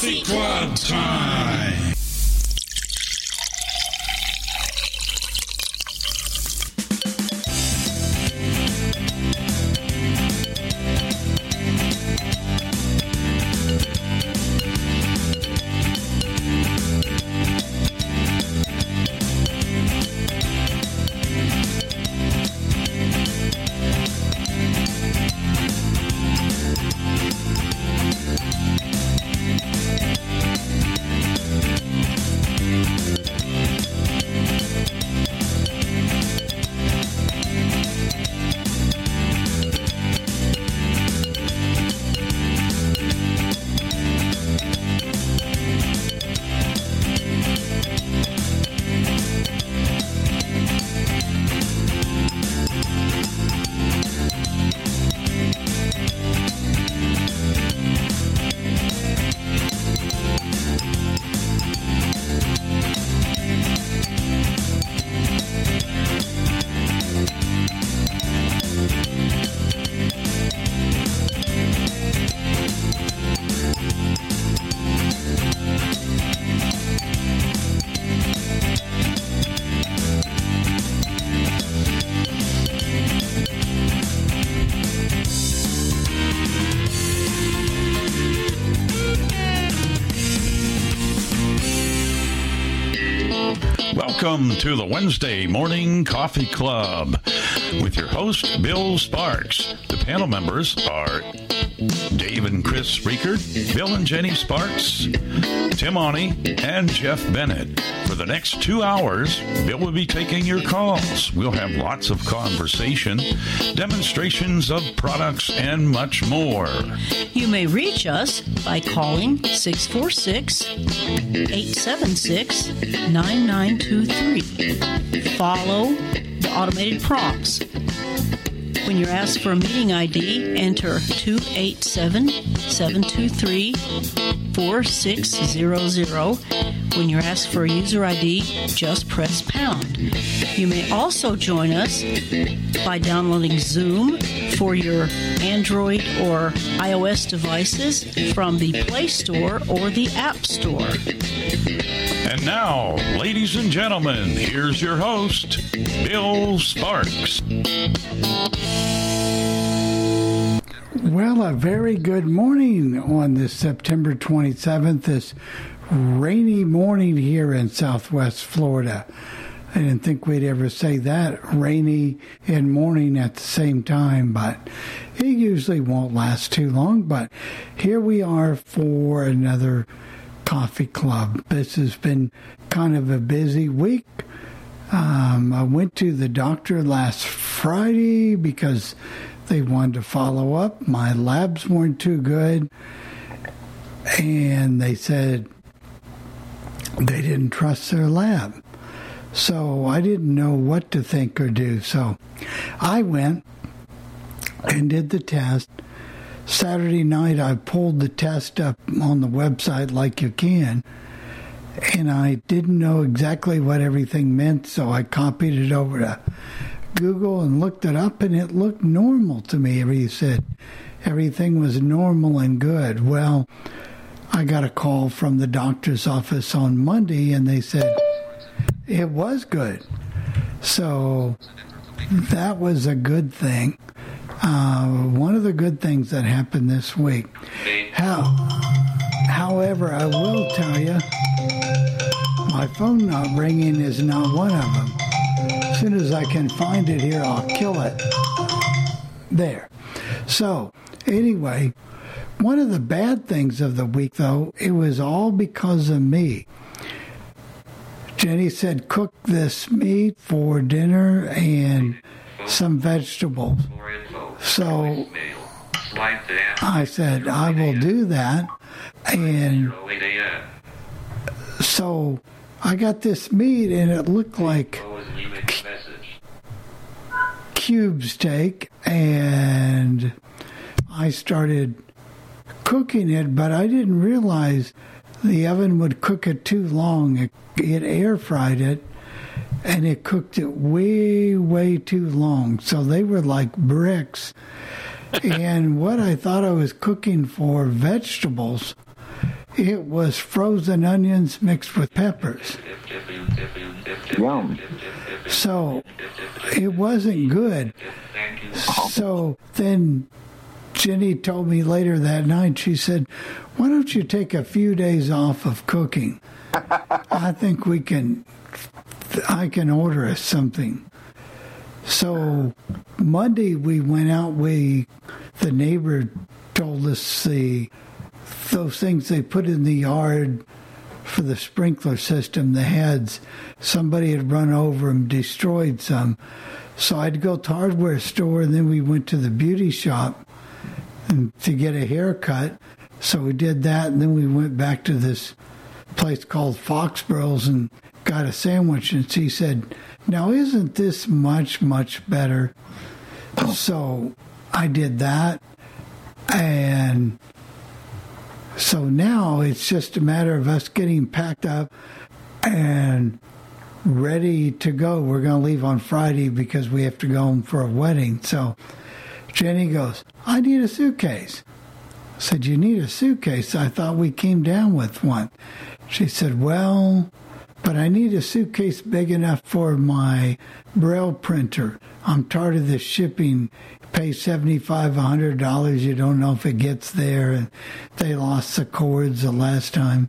Coffee Club time. Welcome to the Wednesday Morning Coffee Club with your host, Bill Sparks. The panel members are Dave and Chris Riekert, Bill and Jenny Sparks, Tim Awney, and Jeff Bennett. The next two hours, Bill will be taking your calls. We'll have lots of conversation, demonstrations of products, and much more. You may reach us by calling 646 876 9923. Follow the automated prompts. When you're asked for a meeting ID, enter 287 723 4600. When you're asked for a user ID, just press pound. You may also join us by downloading Zoom for your Android or iOS devices from the Play Store or the App Store. And now, ladies and gentlemen, here's your host, Bill Sparks. Well, a very good morning on this September 27th, this rainy morning here in southwest Florida. I didn't think we'd ever say that, rainy and morning at the same time, but it usually won't last too long. But here we are for another coffee club. This has been kind of a busy week. Um, I went to the doctor last Friday because they wanted to follow up. My labs weren't too good. And they said they didn't trust their lab. So I didn't know what to think or do. So I went and did the test. Saturday night, I pulled the test up on the website like you can. And I didn't know exactly what everything meant, so I copied it over to Google and looked it up, and it looked normal to me. He said everything was normal and good. Well, I got a call from the doctor's office on Monday, and they said it was good. So that was a good thing. Uh, one of the good things that happened this week. How, however, I will tell you, my phone not ringing is not one of them. As soon as I can find it here, I'll kill it. There. So, anyway, one of the bad things of the week, though, it was all because of me. Jenny said, cook this meat for dinner and some vegetables. So I said, I will do that. And so I got this meat, and it looked like cube steak. And I started cooking it, but I didn't realize the oven would cook it too long. It, it air fried it and it cooked it way, way too long. So they were like bricks. and what I thought I was cooking for vegetables, it was frozen onions mixed with peppers. Yum. So it wasn't good. So then Jenny told me later that night, she said, Why don't you take a few days off of cooking? I think we can, I can order us something. So Monday we went out, we, the neighbor told us the, those things they put in the yard for the sprinkler system, the heads, somebody had run over them, destroyed some. So I'd go to hardware store, and then we went to the beauty shop and, to get a haircut. So we did that, and then we went back to this place called Foxborough's and got a sandwich. And she said, "Now isn't this much much better?" So I did that, and so now it's just a matter of us getting packed up and ready to go. We're going to leave on Friday because we have to go home for a wedding. So Jenny goes, I need a suitcase. I said, You need a suitcase? I thought we came down with one. She said, Well, but I need a suitcase big enough for my braille printer. I'm tired of this shipping. Pay seventy-five, a hundred dollars. You don't know if it gets there, they lost the cords the last time.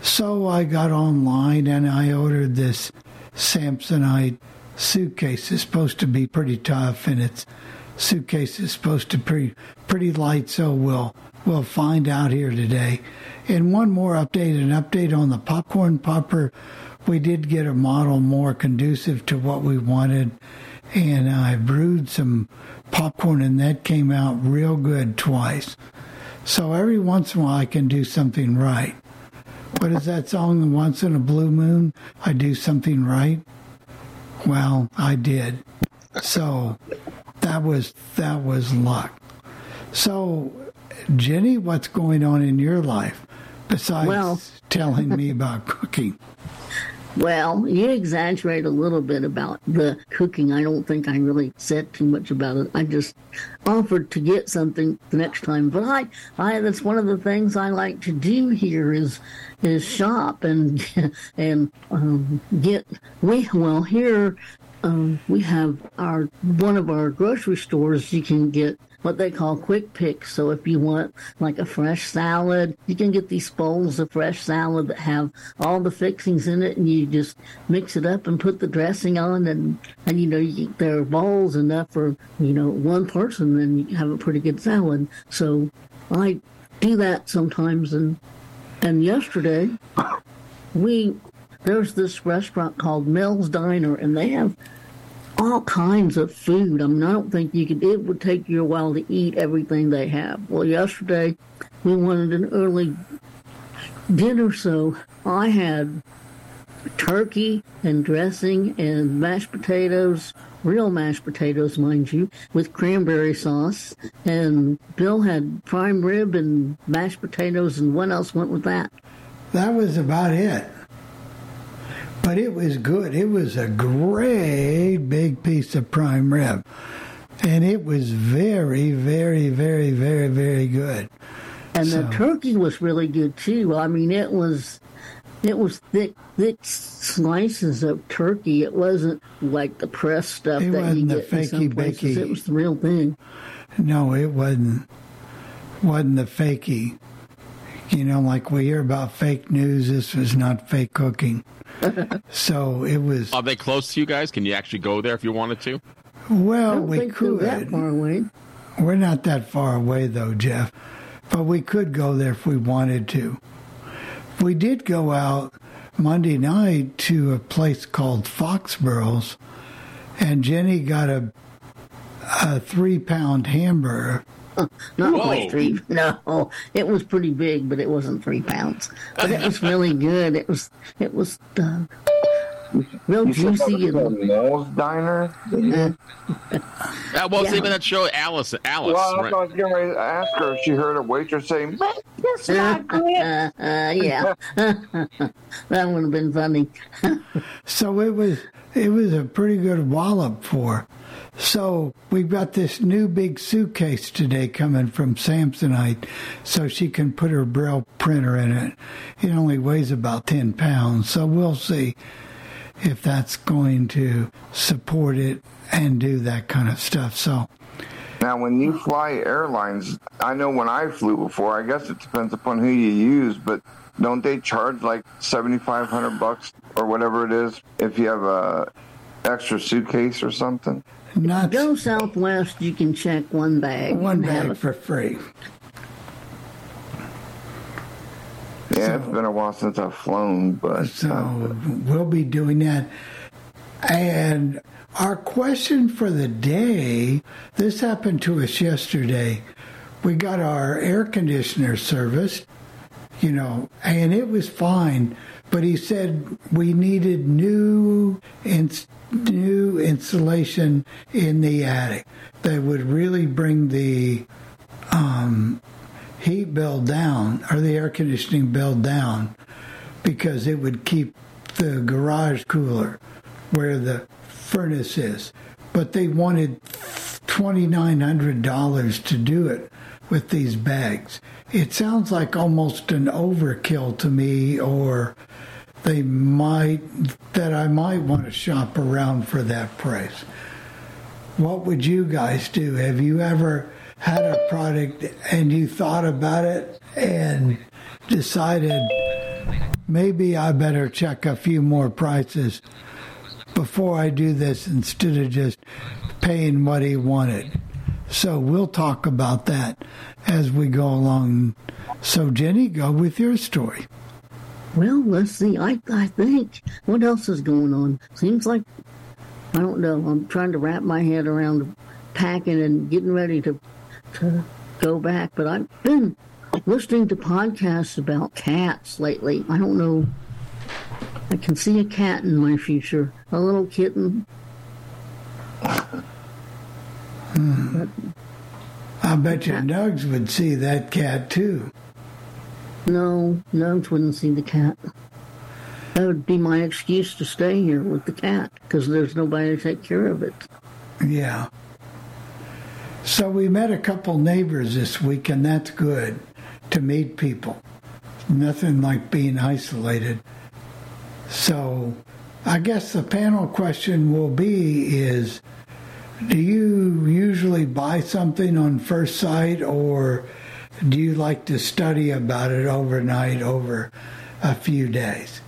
So I got online and I ordered this Samsonite suitcase. It's supposed to be pretty tough, and its suitcase is supposed to be pretty, pretty light. So we'll we'll find out here today. And one more update, an update on the popcorn popper. We did get a model more conducive to what we wanted, and I brewed some popcorn, and that came out real good twice. So every once in a while, I can do something right. What is that song? Once in a blue moon, I do something right. Well, I did. So that was that was luck. So, Jenny, what's going on in your life besides Well- telling me about cooking? Well, you exaggerate a little bit about the cooking. I don't think I really said too much about it. I just offered to get something the next time. But I, I that's one of the things I like to do here is is shop and and um, get. We well here um, we have our one of our grocery stores. You can get what they call quick picks. So if you want like a fresh salad, you can get these bowls of fresh salad that have all the fixings in it, and you just mix it up and put the dressing on, and and you know you, there are bowls enough for you know one person, and you have a pretty good salad. So I do that sometimes, and and yesterday we there's this restaurant called Mel's Diner, and they have all kinds of food. I mean, I don't think you could. It would take you a while to eat everything they have. Well, yesterday we wanted an early dinner, so I had turkey and dressing and mashed potatoes, real mashed potatoes, mind you, with cranberry sauce. And Bill had prime rib and mashed potatoes, and what else went with that? That was about it. But it was good. It was a great big piece of prime rib. And it was very, very, very, very, very good. And So- the turkey was really good too. I mean, it was it was thick, thick slices of turkey. It wasn't like the pressed stuff It that you get in some fakey places. bakey. It was the real thing. No, it wasn't. Wasn't the fakey. You know, like we hear about fake news. This was not fake cooking. So it was. Are they close to you guys? Can you actually go there if you wanted to? Well, don't we think they're that could. far away. We're not that far away though, Jeff. But we could go there if we wanted to. We did go out Monday night to a place called Foxborough's, and Jenny got a a three pound hamburger. Not Whoa. quite three. No, it was pretty big, but it wasn't three pounds. But it was really good. It was it was uh, real You juicy that was and Mel's Diner? Uh, well, it's Yeah. even that show, Alice. Alice. Well, right? I was getting ready to ask her if she heard a waitress say, "Make this not good." uh, uh, yeah, that would have been funny. So it was it was a pretty good wallop for So we've got this new big suitcase today coming from Samsonite so she can put her braille printer in it. It only weighs about 10 pounds, so we'll see if that's going to support it and do that kind of stuff. So Now, when you fly airlines, I know when I flew before. I guess it depends upon who you use, but don't they charge like seventy five hundred bucks or whatever it is if you have a extra suitcase or something? Not Go Southwest, you can check one bag. one bag it. for free. Yeah, it's been a while since I've flown, but So uh, we'll be doing that. And our question for the day this happened to us yesterday. We got our air conditioner serviced, you know, and it was fine. But he said we needed new new insulation in the attic that would really bring the um, heat bill down or the air conditioning bill down because it would keep the garage cooler where the furnace is. But they wanted $2,900 to do it with these bags. It sounds like almost an overkill to me, or they might, that I might want to shop around for that price. What would you guys do? Have you ever had a product and you thought about it and decided maybe I better check a few more prices before I do this instead of just paying what he wanted? So we'll talk about that as we go along. So, Jenny, go with your story. Well, let's see. I I think what else is going on? Seems like I don't know. I'm trying to wrap my head around packing and getting ready to to go back. But I've been listening to podcasts about cats lately. I don't know. I can see a cat in my future, a little kitten. Hmm. I bet your dogs would see that cat too. No, Nugs wouldn't see the cat. That would be my excuse to stay here with the cat because there's nobody to take care of it. Yeah. So we met a couple neighbors this week, and that's good to meet people. Nothing like being isolated. So I guess the panel question will be is do you usually buy something on first sight or do you like to study about it overnight over a few days?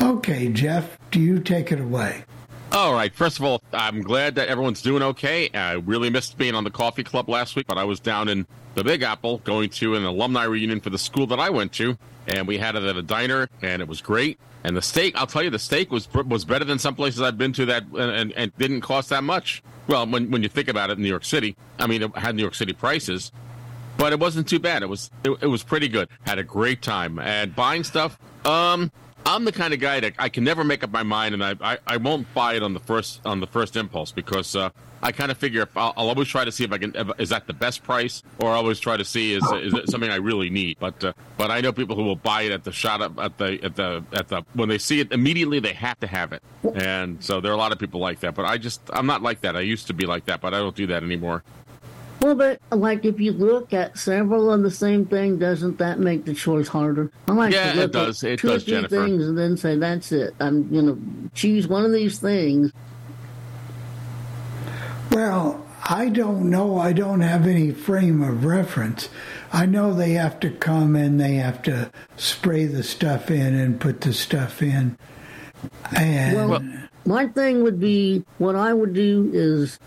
Okay, Jeff, do you take it away? All right. First of all, I'm glad that everyone's doing okay. I really missed being on the coffee club last week, but I was down in the Big Apple going to an alumni reunion for the school that I went to, and we had it at a diner, and it was great. And the steak, I'll tell you, the steak was was better than some places I've been to that, and, and, and didn't cost that much. Well, when when you think about it, in New York City, I mean, it had New York City prices, but it wasn't too bad. It was it, it was pretty good. Had a great time and buying stuff. Um, I'm the kind of guy that I can never make up my mind, and I, I, I won't buy it on the first on the first impulse because uh, I kind of figure if I'll, I'll always try to see if I can if, is that the best price, or I always try to see is is it something I really need. But uh, but I know people who will buy it at the shot up at the at the at the when they see it immediately they have to have it, and so there are a lot of people like that. But I just I'm not like that. I used to be like that, but I don't do that anymore. Well, but like if you look at several of the same thing, doesn't that make the choice harder? I like Yeah, to it look does. at It two does, or three Jennifer. things and then say that's it. I'm gonna choose one of these things. Well, I don't know. I don't have any frame of reference. I know they have to come and they have to spray the stuff in and put the stuff in. And Well, my thing would be what I would do is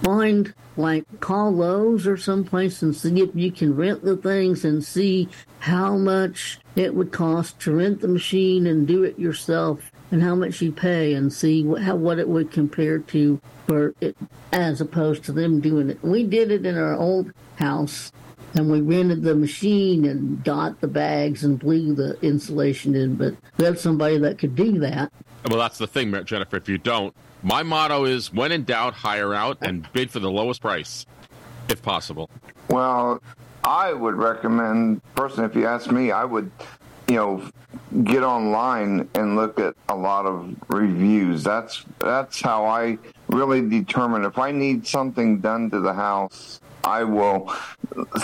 find like call Lowe's or someplace and see if you can rent the things and see how much it would cost to rent the machine and do it yourself and how much you pay and see what, how what it would compare to for it as opposed to them doing it. We did it in our old house and we rented the machine and got the bags and blew the insulation in, but we had somebody that could do that. Well, that's the thing, Jennifer. If you don't, my motto is when in doubt, hire out and bid for the lowest price, if possible. Well, I would recommend, personally, if you ask me, I would you know, get online and look at a lot of reviews. That's that's how I really determine if I need something done to the house. I will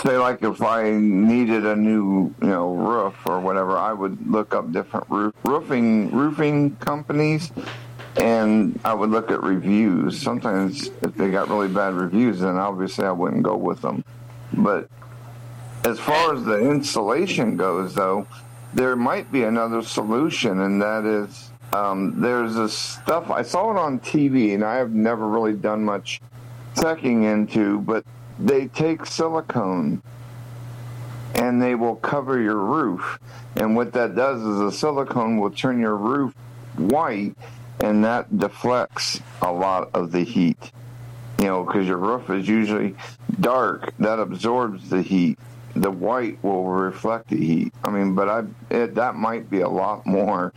say like if I needed a new, you know, roof or whatever, I would look up different roof roofing roofing companies and I would look at reviews. Sometimes if they got really bad reviews, then obviously I wouldn't go with them. But as far as the installation goes, though, there might be another solution, and that is um, there's this stuff I saw it on TV, and I have never really done much checking into, but they take silicone and they will cover your roof. And what that does is the silicone will turn your roof white, and that deflects a lot of the heat. You know, because your roof is usually dark, that absorbs the heat. The white will reflect the heat. I mean, but I it, that might be a lot more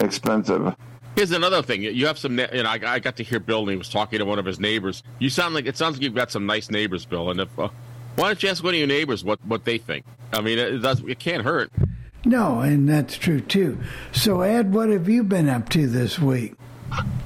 expensive. Here's another thing. You have some, you know, I, I got to hear Bill and he was talking to one of his neighbors. You sound like, it sounds like you've got some nice neighbors, Bill. And if, uh, why don't you ask one of your neighbors what, what they think? I mean, it, does, it can't hurt. No, and that's true too. So, Ed, what have you been up to this week?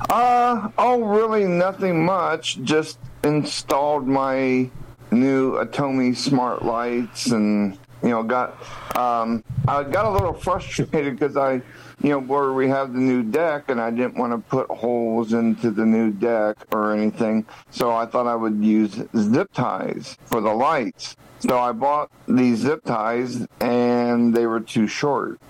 Uh, oh, really nothing much. Just installed my new Atomi smart lights and, you know, got, um, I got a little frustrated because I, you know, where we have the new deck and I didn't want to put holes into the new deck or anything. So I thought I would use zip ties for the lights. So I bought these zip ties and they were too short.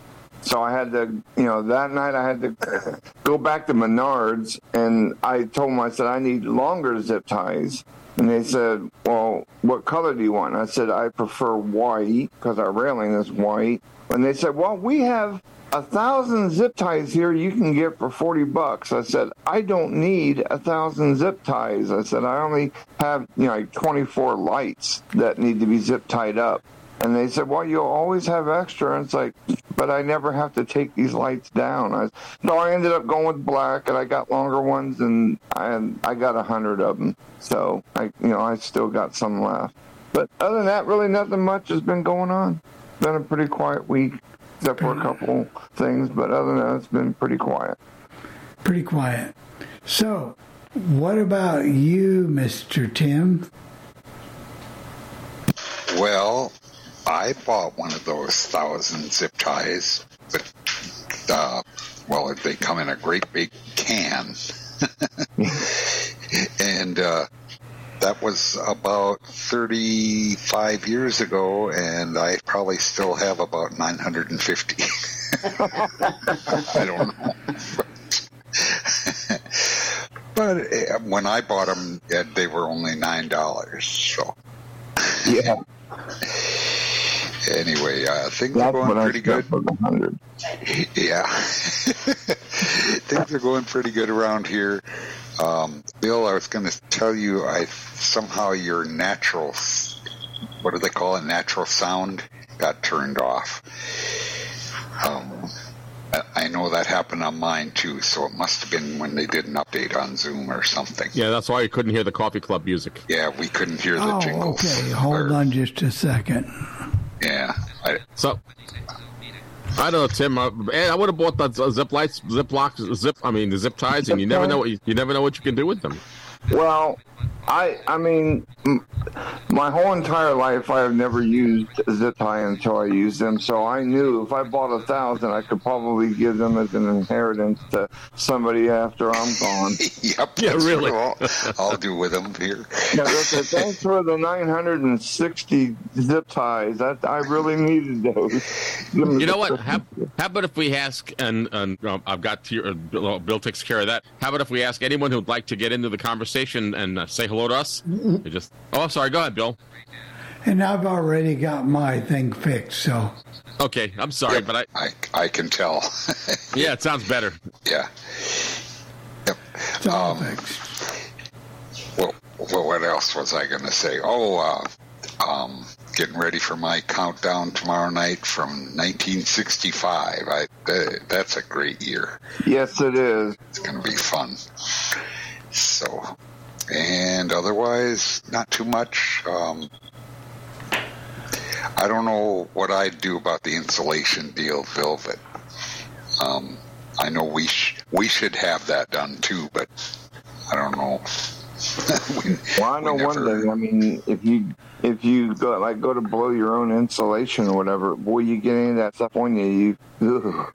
So I had to, you know, that night I had to go back to Menards and I told them, I said, I need longer zip ties. And they said, well, what color do you want? I said, I prefer white because our railing is white. And they said, well, we have a thousand zip ties here you can get for 40 bucks. I said, I don't need a thousand zip ties. I said, I only have, you know, like 24 lights that need to be zip tied up. And they said, well, you'll always have extra. And it's like, but I never have to take these lights down. I, so I ended up going with black and I got longer ones and I, I got a hundred of them. So I, you know, I still got some left. But other than that, really nothing much has been going on. It's been a pretty quiet week except for a couple things, but other than that, it's been pretty quiet. Pretty quiet. So, what about you, Mr. Tim? Well, I bought one of those thousand zip ties, but uh, well, they come in a great big can, and uh, that was about 35 years ago, and I probably still have about 950. I don't know. but uh, when I bought them, they were only $9. So. Yeah. Anyway, uh, things That's are going pretty good. Yeah. things are going pretty good around here. Um, Bill, I was going to tell you, I somehow your natural, what do they call it, natural sound, got turned off. Um, I know that happened on mine too, so it must have been when they did an update on Zoom or something. Yeah, that's why you couldn't hear the coffee club music. Yeah, we couldn't hear the oh, jingles. okay. Hold Or- on just a second. Yeah. I, So, I don't know, Tim. Uh, I would have bought the zip lights, zip locks, zip. I mean, the zip ties, and you never know. What you, you never know what you can do with them. Well, I I mean, my whole entire life I have never used zip tie until I used them. So I knew if I bought a thousand, I could probably give them as an inheritance to somebody after I'm gone. yep. Yeah, really. I'll, I'll do with them here. Yeah, okay, thanks for the 960 zip ties. That I really needed those. You know what? How, how about if we ask, and, and um, I've got to, uh, Bill, Bill takes care of that. How about if we ask anyone who'd like to get into the conversation and uh, say hello to us? You just. Oh, sorry. Go ahead, Bill. And I've already got my thing fixed, so Okay, I'm sorry, but I. I, I can tell. Yeah, it sounds better. yeah. Yep. it's all Um, fixed. Well, well, what else was I going to say? Oh, uh, um, getting ready for my countdown tomorrow night from 1965. I, uh, that's a great year. Yes, it is. It's going to be fun. So, and otherwise, not too much. Um, I don't know what I'd do about the insulation deal, Velvet. um, I know we sh- we should have that done too, but I don't know. We, well, I know one thing. I mean, if you if you go like go to blow your own insulation or whatever, boy, you get any of that stuff on you. You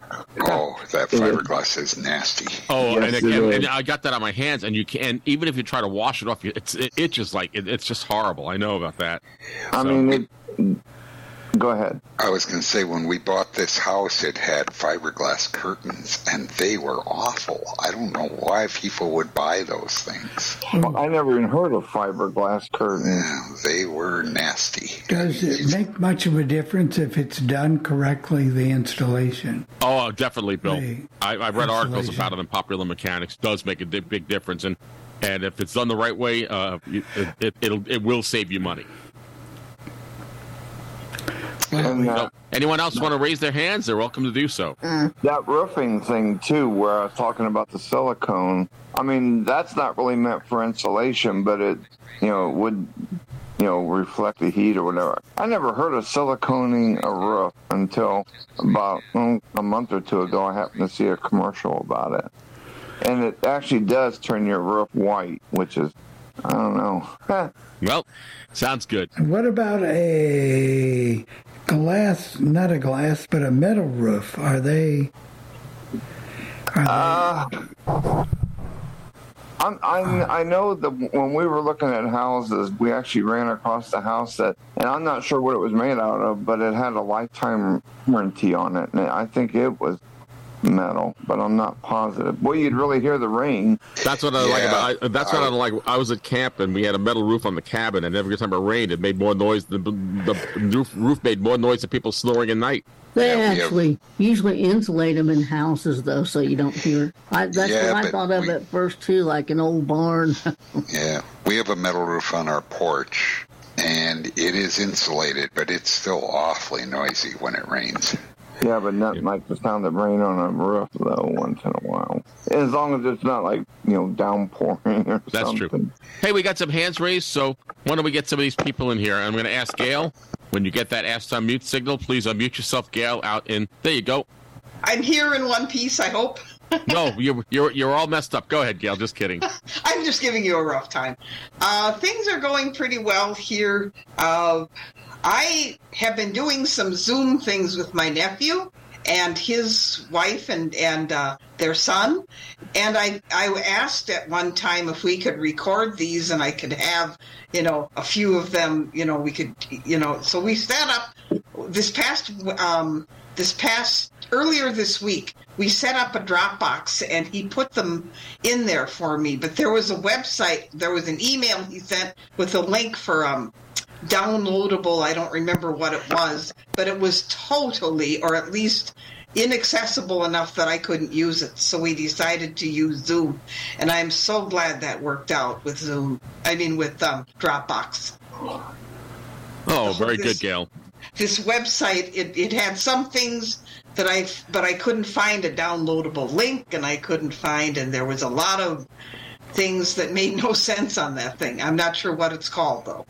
oh, that fiberglass is nasty. Oh, yes, and, it, and, and, I got that on my hands, and you can even if you try to wash it off, it's it itches like it, it's just horrible. I know about that. I so. mean, it, Go ahead. I was going to say when we bought this house, it had fiberglass curtains, and they were awful. I don't know why people would buy those things. Well, I never even heard of fiberglass curtains. Yeah, they were nasty. Does it make much of a difference if it's done correctly, the installation? Oh, definitely, Bill. I, have read articles about it in Popular Mechanics. Does make a big difference, and and if it's done the right way, uh, it, it, it'll it will save you money. And, uh, anyone else want to raise their hands? They're welcome to do so. That roofing thing too, where I was talking about the silicone. I mean, that's not really meant for insulation, but it, you know, would, you know, reflect the heat or whatever. I never heard of siliconing a roof until about well, a month or two ago. I happened to see a commercial about it, and it actually does turn your roof white, which is, I don't know. well, sounds good. What about a glass, not a glass, but a metal roof. Are they? Are they uh, I'm, I'm, i know that when we were looking at houses, we actually ran across the house that, and I'm not sure what it was made out of, but it had a lifetime warranty on it, and I think it was metal, but I'm not positive. Boy, you'd really hear the rain. That's what I yeah. like about. I, that's what I, I like. I was at camp and we had a metal roof on the cabin, and every time it rained, it made more noise. The, the roof, roof made more noise than people snoring at night. They yeah, actually have, usually insulate them in houses, though, so you don't hear. I, that's yeah, what I thought of we, at first too, like an old barn. yeah, we have a metal roof on our porch, and it is insulated, but it's still awfully noisy when it rains. Yeah, but not like the sound of rain on a roof though. Once in a while, as long as it's not like you know downpouring or That's something. true. Hey, we got some hands raised, so why don't we get some of these people in here? I'm going to ask Gail. When you get that ask to unmute signal, please unmute yourself, Gail. Out in there you go. I'm here in one piece. I hope. no, you're you're you're all messed up. Go ahead, Gail. Just kidding. I'm just giving you a rough time. Uh, things are going pretty well here. Uh, I have been doing some Zoom things with my nephew and his wife and and uh, their son, and I I asked at one time if we could record these and I could have you know a few of them you know we could you know so we set up this past um, this past earlier this week we set up a dropbox and he put them in there for me. But there was a website there was an email he sent with a link for um downloadable. I don't remember what it was, but it was totally, or at least inaccessible enough that I couldn't use it. So we decided to use Zoom, and I'm so glad that worked out with Zoom. I mean, with um, Dropbox. Oh, very this, good, Gail. This website it, it had some things that I but I couldn't find a downloadable link, and I couldn't find, and there was a lot of things that made no sense on that thing. I'm not sure what it's called though.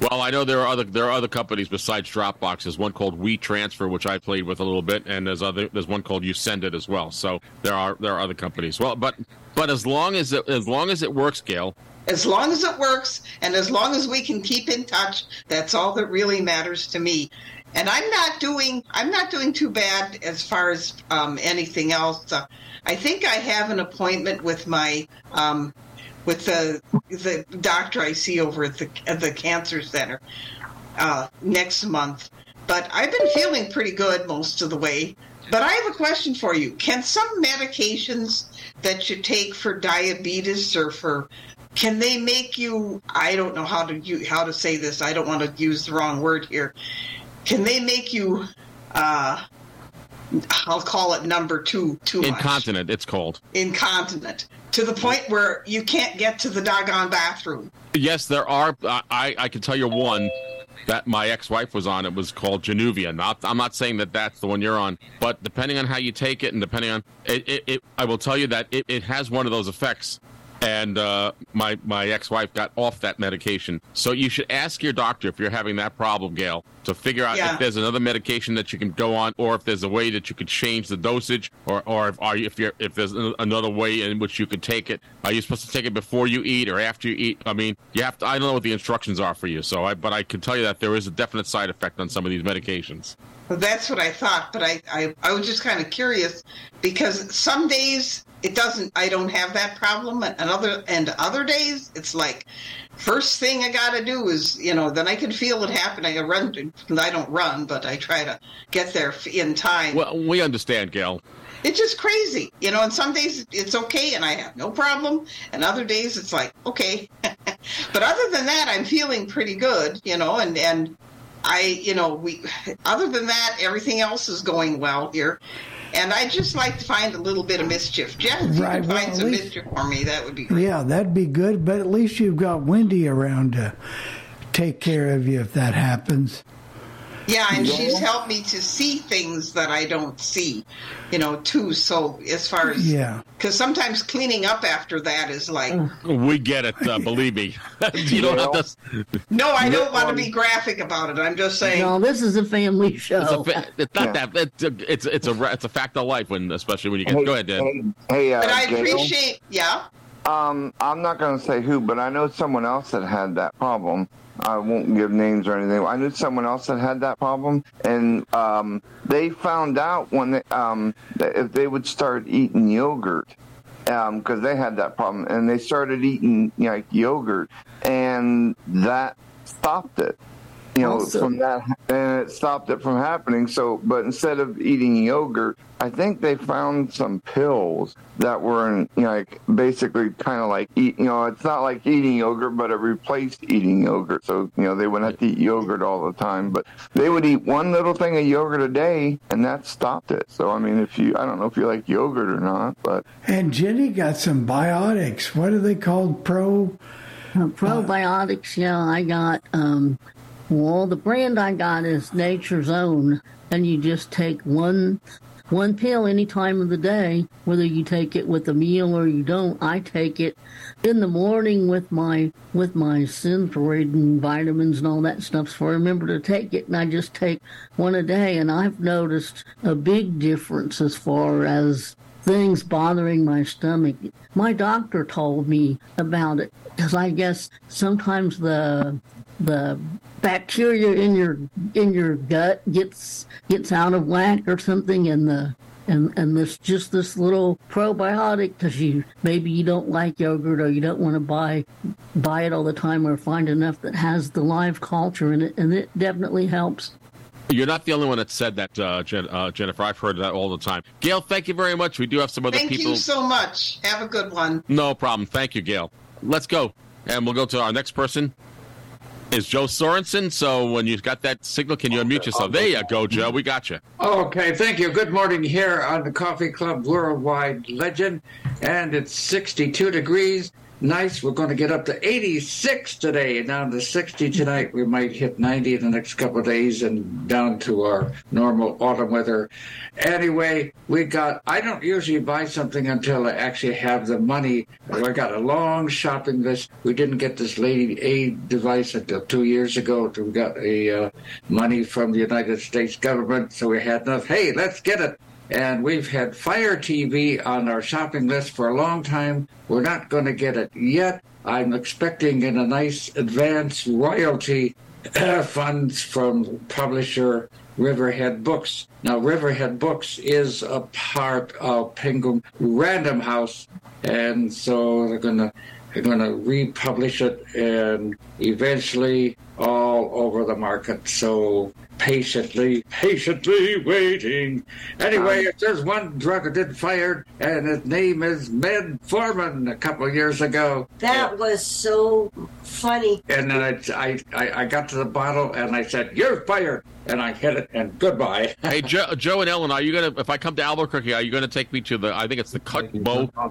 Well, I know there are other there are other companies besides Dropbox. There's one called WeTransfer, which I played with a little bit, and there's other there's one called YouSendIt as well. So there are there are other companies. Well, but but as long as it, as long as it works, Gail. As long as it works, and as long as we can keep in touch, that's all that really matters to me. And I'm not doing I'm not doing too bad as far as um, anything else. Uh, I think I have an appointment with my um, with the the doctor I see over at the at the cancer center uh, next month. But I've been feeling pretty good most of the way. But I have a question for you. Can some medications that you take for diabetes or for can they make you I don't know how to how to say this. I don't want to use the wrong word here. Can they make you uh, I'll call it number two too Incontinent, much. it's called. Incontinent. To the point where you can't get to the doggone bathroom. Yes, there are. I, I can tell you one that my ex-wife was on. It was called Januvia. Not, I'm not saying that that's the one you're on, but depending on how you take it and depending on it, it, it I will tell you that it, it has one of those effects. And uh, my my ex wife got off that medication. So you should ask your doctor if you're having that problem, Gail, to figure out Yeah. if there's another medication that you can go on, or if there's a way that you could change the dosage, or or if are you, if you're if there's another way in which you could take it. Are you supposed to take it before you eat or after you eat? I mean, you have to. I don't know what the instructions are for you, so I but I can tell you that there is a definite side effect on some of these medications. Well, that's what I thought, but I, I, I was just kind of curious because some days it doesn't. I don't have that problem, and other and other days it's like first thing I got to do is you know then I can feel it happening. I run. I don't run, but I try to get there in time. Well, we understand, Gail. it's just crazy, you know. And some days it's okay, and I have no problem, and other days it's like okay. but other than that, I'm feeling pretty good, you know. And and I, you know, we. Other than that, everything else is going well here. And I just like to find a little bit of mischief. Jeff, if you Right, could well, find some least- mischief for me, that would be great. Yeah, that'd be good, but at least you've got Wendy around to take care of you if that happens. Yeah, and she's helped me to see things that I don't see, you know, too. So as far as Yeah. because sometimes cleaning up after that is like, We get it. Uh, believe me. you don't have to. no, I don't want to be graphic about it. I'm just saying. No, this is a family show. It's, a, fa- it's not Yeah. that. It's a, it's it's a it's a fact of life when especially when you get. Hey, Go ahead, Dan. Hey, hey uh, but I Gail, appreciate, yeah. Um, I'm not going to say who, but I know someone else that had that problem. I won't give names or anything. I knew someone else that had that problem, and um, they found out when they, um, if they would start eating yogurt, because they had that problem, and they started eating like yogurt, and that stopped it. You know, Awesome. from that, and it stopped it from happening. So, but instead of eating yogurt, I think they found some pills that were in, you know, like basically kind of like eat. You know, it's not like eating yogurt, but it replaced eating yogurt. So, you know, they wouldn't have to eat yogurt all the time, but they would eat one little thing of yogurt a day, and that stopped it. So, I mean, if you, I don't know if you like yogurt or not, but And Jenny got some biotics. What are they called? Pro? Uh, probiotics, yeah, I got. Um, well, the brand I got is Nature's Own, and you just take one one pill any time of the day, whether you take it with a meal or you don't. I take it in the morning with my with my Synthroid and vitamins and all that stuff. So I remember to take it, and I just take one a day, and I've noticed a big difference as far as things bothering my stomach. My doctor told me about it because I guess sometimes the the bacteria in your in your gut gets gets out of whack or something, and the and and this just this little probiotic because you maybe you don't like yogurt or you don't want to buy buy it all the time or find enough that has the live culture in it, and it definitely helps. You're not the only one that said that, uh, Jen, uh, Jennifer. I've heard that all the time. Gail, thank you very much. We do have some other Thank people. you so much. Have a good one. No problem. Thank you, Gail. Let's go, and we'll go to our next person. Is Joe Sorensen? So when you've got that signal, can you unmute yourself? There you go, Joe. We got you. Okay, thank you. Good morning here on the Coffee Club Worldwide Legend. And it's 62 degrees. Nice. We're going to get up to 86 today, down to 60 tonight. We might hit 90 in the next couple of days and down to our normal autumn weather. Anyway, we got, I don't usually buy something until I actually have the money. I got a long shopping list. We didn't get this lady aid device until two years ago. We got a uh, money from the United States government, so we had enough. Hey, let's get it. And we've had Fire TV on our shopping list for a long time. We're not going to get it yet. I'm expecting in a nice advance royalty funds from publisher Riverhead Books. Now, Riverhead Books is a part of Penguin Random House, and so they're going to they're going to republish it and eventually all over the market. So patiently, patiently waiting. Anyway, it says one drug that did fired, and his name is Metformin. A couple of years ago, That was so funny. and then I, I, I got to the bottle and I said, "You're fired." And I hit it, and goodbye. Hey, Joe, Joe and Ellen, are you gonna? If I come to Albuquerque, are you gonna take me to the? I think it's the Cutco,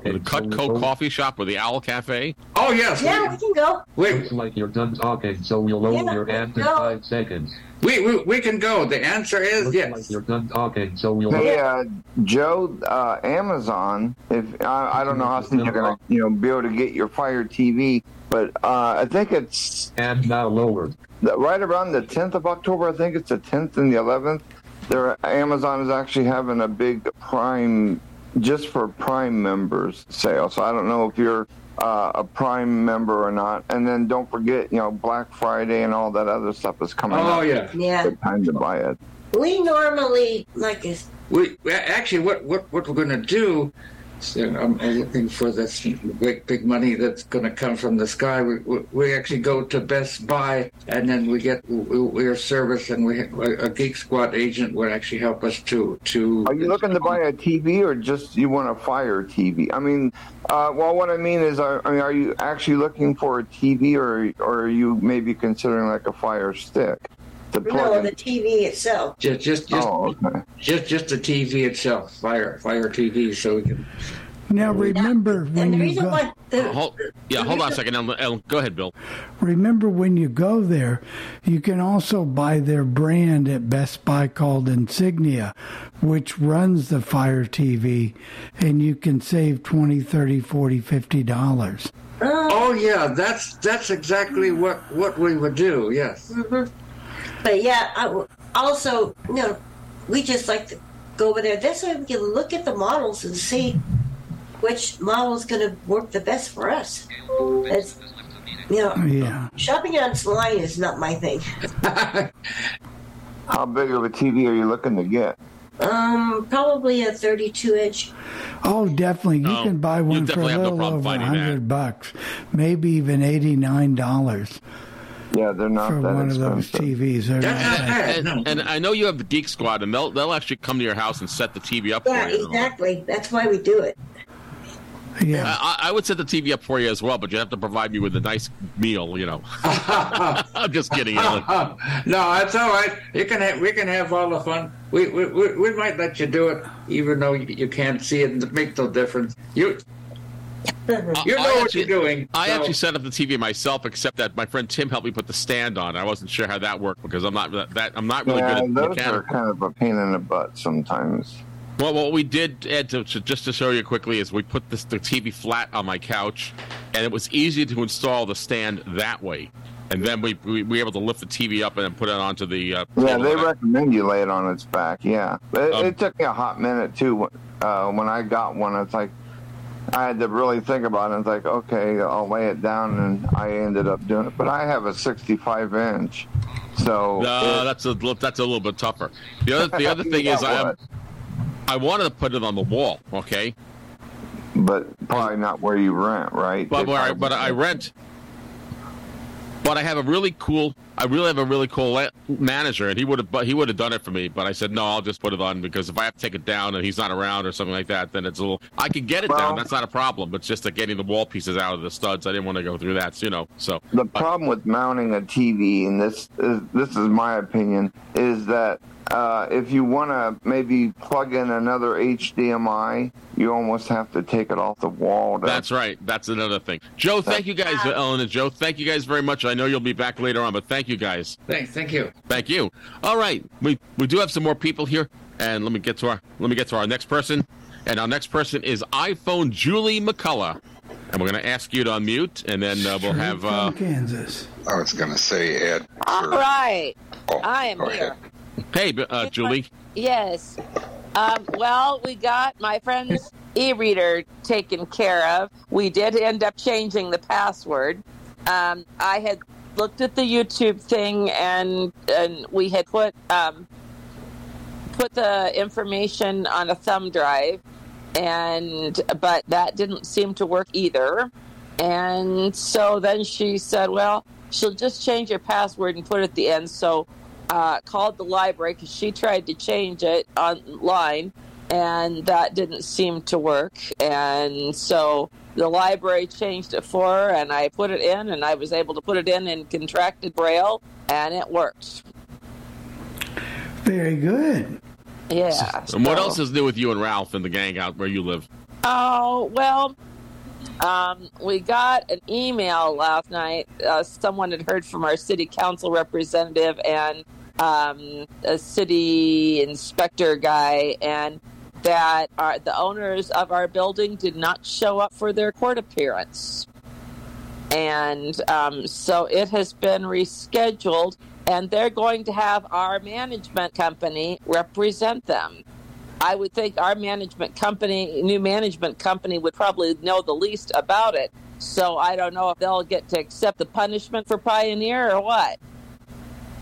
the Cutco Coffee Shop or the Owl Cafe. Oh yes, Yeah, we can go. we, Looks like you're done talking, so we'll lower Yeah, your hand in no. five seconds. we, we we can go. The answer is Looks yes. like you're done talking, so we'll Hey, uh, Joe, uh, Amazon. If I, I don't know how soon you're gonna, you know, be able to get your Fire TV, but uh, I think it's and now lowered. The- right around the 10th of October. I think it's the 10th and the 11th. There, Amazon is actually having a big Prime just for Prime members sale. So I don't know if you're uh, a Prime member or not. And then don't forget, you know, Black Friday and all that other stuff is coming. Oh up. yeah. Yeah. Good time to buy it. We normally like is We we- actually what what what we're going to do. So I'm I'm looking for this big big money that's going to come from the sky. We, we actually go to Best Buy and then we get we, we're service and we a Geek Squad agent would actually help us to to. Are you looking to buy a TV or just you want a Fire TV? I mean, uh, well, what I mean is, are, I mean, are you actually looking for a TV or, or are you maybe considering like a Fire Stick to no the? TV itself. Just just oh, just, Oh, okay. just just the TV itself, Fire Fire TV, so we can. Now remember when the you go, why the, uh, Hold, yeah, hold on a second. Ellen, Ellen, go ahead, Bill. remember when you go there, you can also buy their brand at Best Buy called Insignia, which runs the Fire TV, and you can save 20, 30, 40, 50 dollars. Oh. oh yeah, that's that's exactly what what we would do. Yes. Mm-hmm. But yeah, I, also you know we just like to go over there. This way we can look at the models and see which model is going to work the best for us. It's you know Yeah. shopping online is not my thing. How big of a TV are you looking to get? Um, probably a 32 inch. Oh, definitely. You No, can buy one for a definitely have no little over a hundred that. bucks, maybe even eighty nine dollars Yeah, they're not for that one of those expensive. TVs. They're That's not not. And, and I know you have the Geek Squad, and they'll they'll actually come to your house and set the TV up Yeah, for you. exactly. That's why we do it. yeah. I, I would set the TV up for you as well, but you have to provide me with a nice meal. You know, I'm just kidding, Ellen. no, that's all right. You can have, we can have all the fun. We, we we we might let you do it, even though you, you can't see it. and It makes no difference. You you know I what actually- you're doing. I so- actually set up the TV myself, except that my friend Tim helped me put the stand on. I wasn't sure how that worked because I'm not that I'm not really Yeah, good at those are kind of a pain in the butt sometimes. Well, what we did, Ed, to, to, just to show you quickly, is we put this the TV flat on my couch, and it was easy to install the stand that way. And then we, we, we were able to lift the TV up and then put it onto the. Uh, Yeah, they recommend you lay it on its back. Yeah, it, Um, it took me a hot minute too. Uh, when I got one, it's like I had to really think about it. It's like, okay, I'll lay it down, and I ended up doing it. But I have a 65 inch, so No, it- that's a that's a little bit tougher. The other the other thing is I have, I wanted to put it on the wall, okay, but probably not where you rent, right? but where I, but I rent. But I have a really cool. I really have a really cool la- manager, and he would have, he would have done it for me. But I said no. I'll just put it on because if I have to take it down and he's not around or something like that, then it's a little. I could get it Well- down. That's not a problem. But just that getting the wall pieces out of the studs, I didn't want to go through that. You know. So The problem with mounting a TV, and this is this is my opinion, is that uh, if you want to maybe plug in another HDMI, you almost have to take it off the wall. To, That's right. That's another thing. Joe, thank you guys, Ellen and Joe. Thank you guys very much. I know you'll be back later on, but thank you guys. Thanks. thank you. Thank you. All right, we we do have some more people here, and let me get to our let me get to our next person, and our next person is iPhone Julie McCullough, and we're going to ask you to unmute, and then uh, we'll have. Uh, Kansas. I was going to say, Ed. All sure. right. Oh, I am here. ahead. hey, uh, Julie. Yes. Um, well, we got my friend's e-reader taken care of. We did end up changing the password. Um, I had looked at the YouTube thing, and and we had put um, put the information on a thumb drive, and but that didn't seem to work either. And so then she said, "Well, she'll just change your password and put it at the end." So uh, called the library because she tried to change it online, and that didn't seem to work. And so the library changed it for her, and I put it in, and I was able to put it in in contracted braille, and it worked. Very good. Yeah. And what so- else is new with you and Ralph and the gang out where you live? Oh, well, um, we got an email last night. Uh, someone had heard from our city council representative and um, a city inspector guy, and that our, the owners of our building did not show up for their court appearance. And um, so it has been rescheduled, and they're going to have our management company represent them. I would think our management company, new management company, would probably know the least about it. So I don't know if they'll get to accept the punishment for Pioneer or what.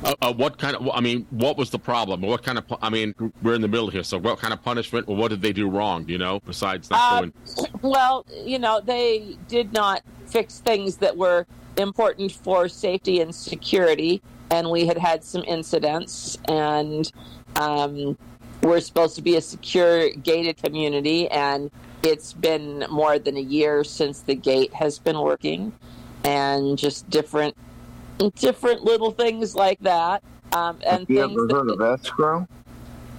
Uh, uh, what kind of? I mean, what was the problem? What kind of? I mean, we're in the middle here. So, what kind of punishment? Or what did they do wrong? You know, besides not Um, going. Well, you know, they did not fix things that were important for safety and security, and we had had some incidents, and um, we're supposed to be a secure, gated community, and it's been more than a year since the gate has been working, and just different, different little things like that, um, and Have you things. ever heard of escrow?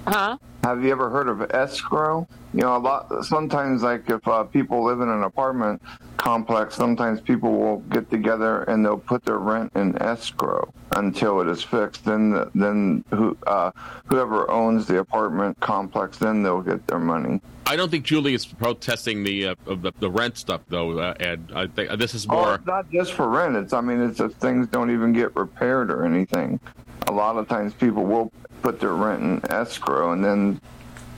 huh? Have you ever heard of escrow? You know, a lot. Sometimes, like if uh, people live in an apartment complex, sometimes people will get together and they'll put their rent in escrow until it is fixed. Then, the, then who, uh, whoever owns the apartment complex, then they'll get their money. I don't think Julie is protesting the uh, the, the rent stuff though, uh, Ed. I think this is Oh, more. it's not just for rent. It's I mean, it's if things don't even get repaired or anything. A lot of times, people will put their rent in escrow and then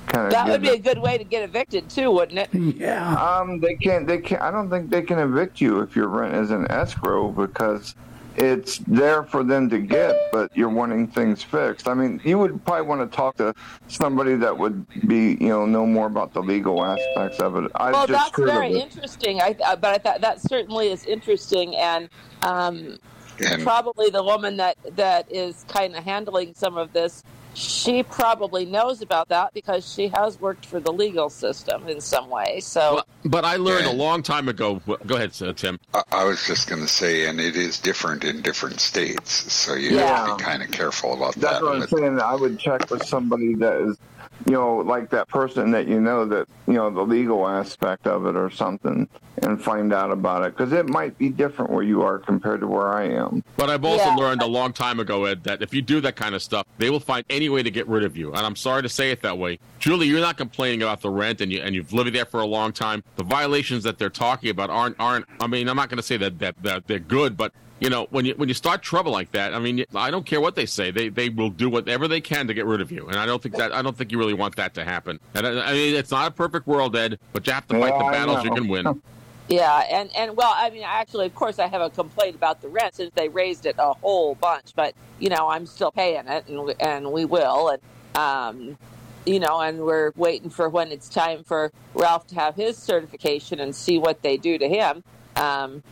kind of. That would be a good way to get evicted too, wouldn't it? Yeah. Um, they can't. They can't. I don't think they can evict you if your rent is in escrow because it's there for them to get, but you're wanting things fixed. I mean, you would probably want to talk to somebody that would be, you know, know more about the legal aspects of it. I well, just that's very interesting. I, uh, but I thought that certainly is interesting, and um, And- probably the woman that that is kind of handling some of this, she probably knows about that because she has worked for the legal system in some way. So, But I learned Yeah. a long time ago. Go ahead, uh, Tim. I, I was just going to say, and it is different in different states, so you have to be kind of careful about That's that. what I'm saying. I would check with somebody that is, you know, like that person that you know that you know the legal aspect of it or something, and find out about it because it might be different where you are compared to where I am. But I've also Yeah. learned a long time ago, Ed, that if you do that kind of stuff, they will find any way to get rid of you. And I'm sorry to say it that way. Julie, you're not complaining about the rent, and you and you've lived there for a long time. The violations that they're talking about aren't aren't. I mean, I'm not going to say that, that that they're good, but you know, when you when you start trouble like that, I mean, I don't care what they say. They they will do whatever they can to get rid of you. And I don't think that I don't think you really want that to happen. And I, I mean, it's not a perfect world, Ed, but you have to fight Yeah, the battles you can win. yeah, and and well, I mean, actually, of course, I have a complaint about the rent since they raised it a whole bunch, but you know, I'm still paying it, and we, and we will, and um, you know, and we're waiting for when it's time for Ralph to have his certification and see what they do to him. Um,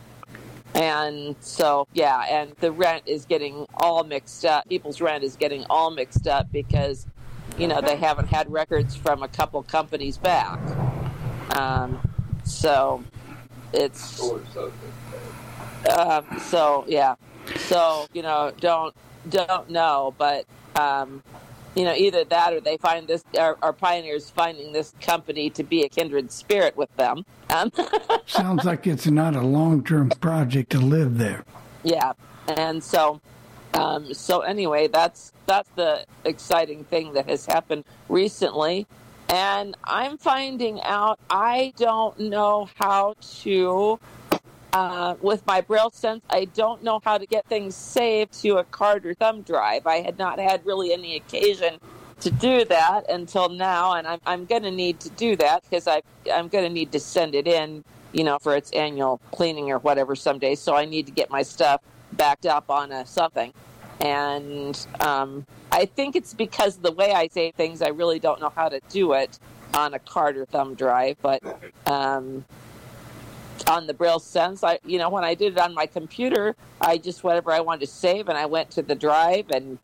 and so, yeah, and the rent is getting all mixed up. People's rent is getting all mixed up because, you know, they haven't had records from a couple companies back. Um, so it's, um, so yeah. So, you know, don't, don't know, but, um, you know, either that or they find this, or, or pioneers finding this company to be a kindred spirit with them. Um, Sounds like it's not a long term project to live there. yeah, and so, um, so anyway, that's that's the exciting thing that has happened recently, and I'm finding out I don't know how to. Uh, with my Braille Sense, I don't know how to get things saved to a card or thumb drive. I had not had really any occasion to do that until now, and I'm, I'm going to need to do that because I'm going to need to send it in, you know, for its annual cleaning or whatever someday. So I need to get my stuff backed up on a something, and um, I think it's because the way I say things, I really don't know how to do it on a card or thumb drive, but. Um, on the Braille Sense, I you know when I did it on my computer, I just whatever I wanted to save, and I went to the drive, and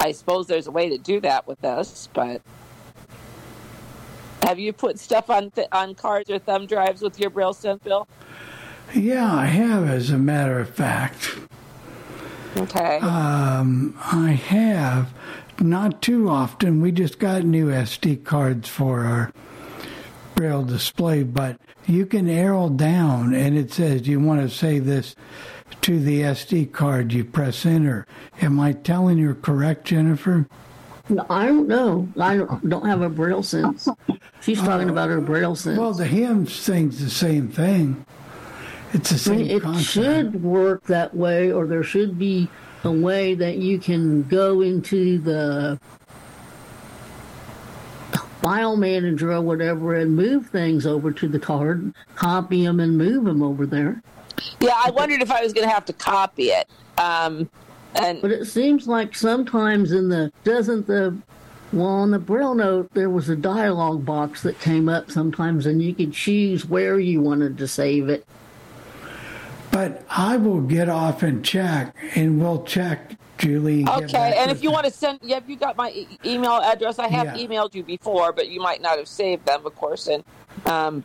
I suppose there's a way to do that with this, but have you put stuff on th- on cards or thumb drives with your Braille Sense, Bill? Yeah, I have, as a matter of fact. Okay. Um, I have not too often. We just got new SD cards for our braille display, but you can arrow down and it says you want to save this to the SD card. You press enter. Am I telling you correct, Jennifer? I don't know. I don't, have a braille sense. She's talking about her braille sense. Well, the HIMS thing's the same thing. It's the I mean, it concept. should work that way, or there should be a way that you can go into the file manager or whatever and move things over to the card, copy them and move them over there. Yeah, I wondered if I was going to have to copy it. Um, and But it seems like sometimes in the doesn't the well on the braille note there was a dialog box that came up sometimes and you could choose where you wanted to save it. But I will get off and check, and we'll check, Julie. Okay, and if you want to send, yeah, have you got my e- email address? I have Yeah. emailed you before, but you might not have saved them, of course. And um,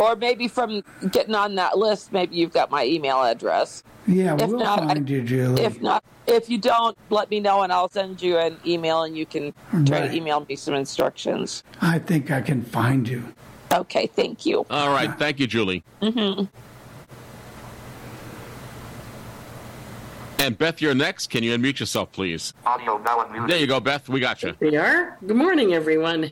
or maybe from getting on that list, maybe you've got my email address. Yeah, If we'll not, I- find you, Julie. If not, if you don't, let me know, and I'll send you an email, and you can try Right. to email me some instructions. I think I can find you. Okay, thank you. All right. Thank you, Julie. hmm And Beth, you're next. Can you unmute yourself, please? Audio now unmuted. There you go, Beth. We got you. We are. Good morning, everyone.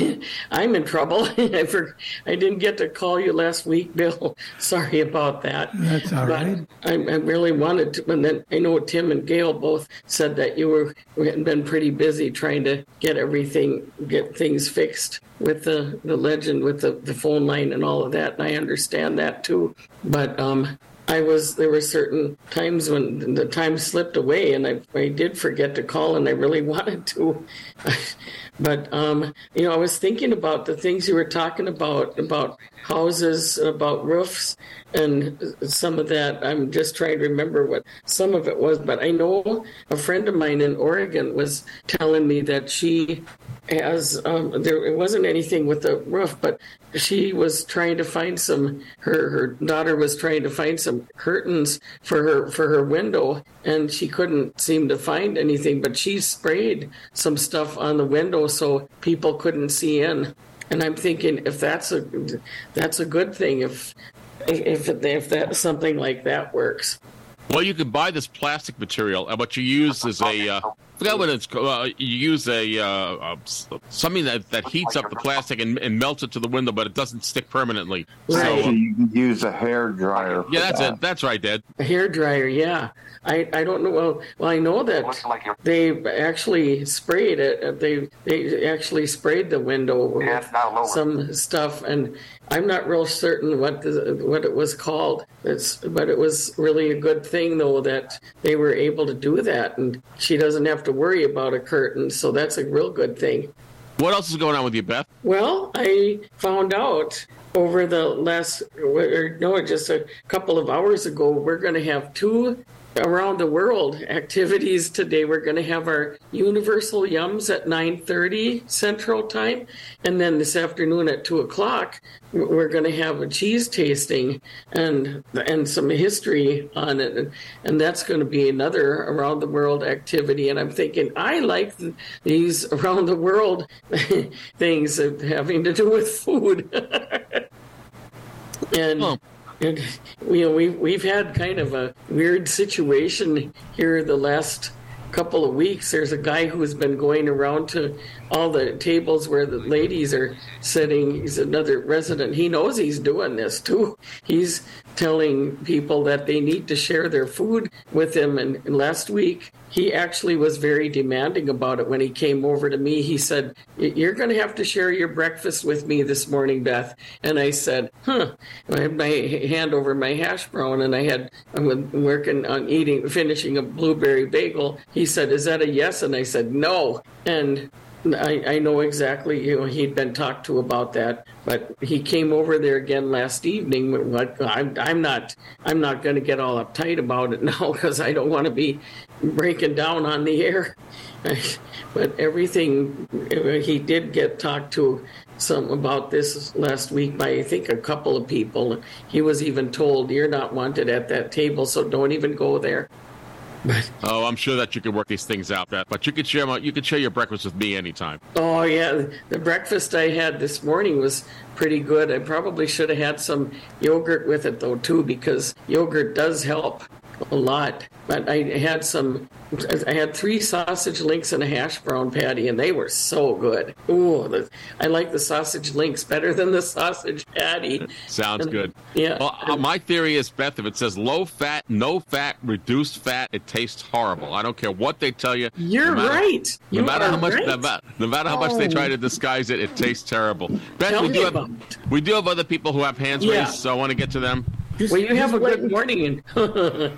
I'm in trouble. I for, I didn't get to call you last week, Bill. Sorry about that. That's all But right. I, I really wanted to, and then I know Tim and Gail both said that you were had been pretty busy trying to get everything, get things fixed with the, the legend, with the, the phone line and all of that. And I understand that too. But um, I was there were certain times when the time slipped away, and I, I did forget to call, and I really wanted to. but um, you know, I was thinking about the things you were talking about about houses, about roofs, and some of that. I'm just trying to remember what some of it was, but I know a friend of mine in Oregon was telling me that she has um, there it wasn't anything with the roof, but she was trying to find some. Her her daughter was trying to find some curtains for her for her window, and she couldn't seem to find anything. But she sprayed some stuff on the window so people couldn't see in. And I'm thinking if that's a that's a good thing if if if that something like that works. Well, you can buy this plastic material, and what you use is a. Uh, forgot what it's called. Uh, you use a uh, uh, something that, that heats up the plastic and, and melts it to the window, but it doesn't stick permanently. So, Actually, you can use a hair dryer. yeah, that's that. it. That's right, Dad. A hair dryer, yeah. I, I don't know. Well, well, I know that they actually sprayed it. They they actually sprayed the window with some stuff, and I'm not real certain what the, what it was called. It's, but it was really a good thing though that they were able to do that, and she doesn't have to worry about a curtain. So that's a real good thing. What else is going on with you, Beth? Well, I found out over the last, or no, just a couple of hours ago, we're going to have two around the world activities today. We're going to have our Universal Yums at 9.30 Central Time. And then this afternoon at 2 o'clock, we're going to have a cheese tasting and and some history on it. And, that's going to be another around the world activity. And I'm thinking, I like these around the world things having to do with food. and and you know we we've had kind of a weird situation here the last couple of weeks. There's a guy who's been going around to all the tables where the ladies are sitting. He's another resident. He knows he's doing this too. He's telling people that they need to share their food with him. And last week, he actually was very demanding about it when he came over to me. He said, You're going to have to share your breakfast with me this morning, Beth. And I said, Huh. I had my hand over my hash brown and I had, I was working on eating, finishing a blueberry bagel. He said, Is that a yes? And I said, No. And I, I know exactly, you know, he'd been talked to about that, but he came over there again last evening. But I'm, I'm not, I'm not going to get all uptight about it now because I don't want to be breaking down on the air. But everything, uh, he did get talked to some about this last week by I think a couple of people. He was even told, "You're not wanted at that table, so don't even go there." Oh, I'm sure that you can work these things out, Beth. But you could share my, you could share your breakfast with me anytime. Oh yeah, the breakfast I had this morning was pretty good. I probably should have had some yogurt with it though too, because yogurt does help a lot. But I had some. I had three sausage links and a hash brown patty, and they were so good. Ooh, the, I like the sausage links better than the sausage patty. Sounds And- good. Yeah. Well, uh, my theory is, Beth, if it says low fat, no fat, reduced fat, it tastes horrible. I don't care what they tell you. You're no matter, right. No You matter how much, right. no, ma- no matter how much they Oh. try to disguise it, it tastes terrible. Beth, we do have we do have other people who have hands Yeah. raised, so I want to get to them. Well, you have a good morning.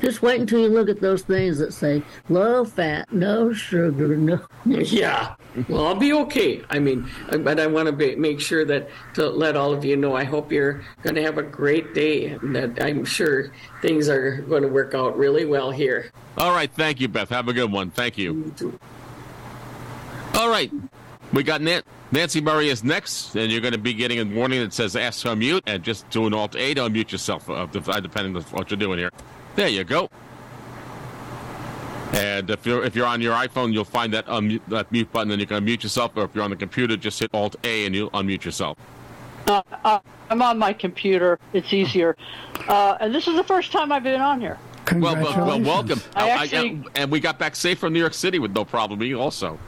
Just wait until you look at those things that say low fat, no sugar, no. yeah. Well, I'll be okay. I mean, but I want to be, make sure that to let all of you know. I hope you're going to have a great day, and that I'm sure things are going to work out really well here. All right, thank you, Beth. Have a good one. Thank you. All right, we got Nan- Nancy Murray is next, and you're going to be getting a warning that says "Ask to unmute," and just do an Alt A to unmute yourself, uh, uh, depending on what you're doing here. There you go. And if you're if you're on your iPhone, you'll find that unmute, that mute button, and you can unmute yourself. Or if you're on the computer, just hit Alt A and you'll unmute yourself. Uh, uh, I'm on my computer. It's easier. Uh, and this is the first time I've been on here. Well, well, well, welcome. I I- actually- and we got back safe from New York City with no problem. Me also.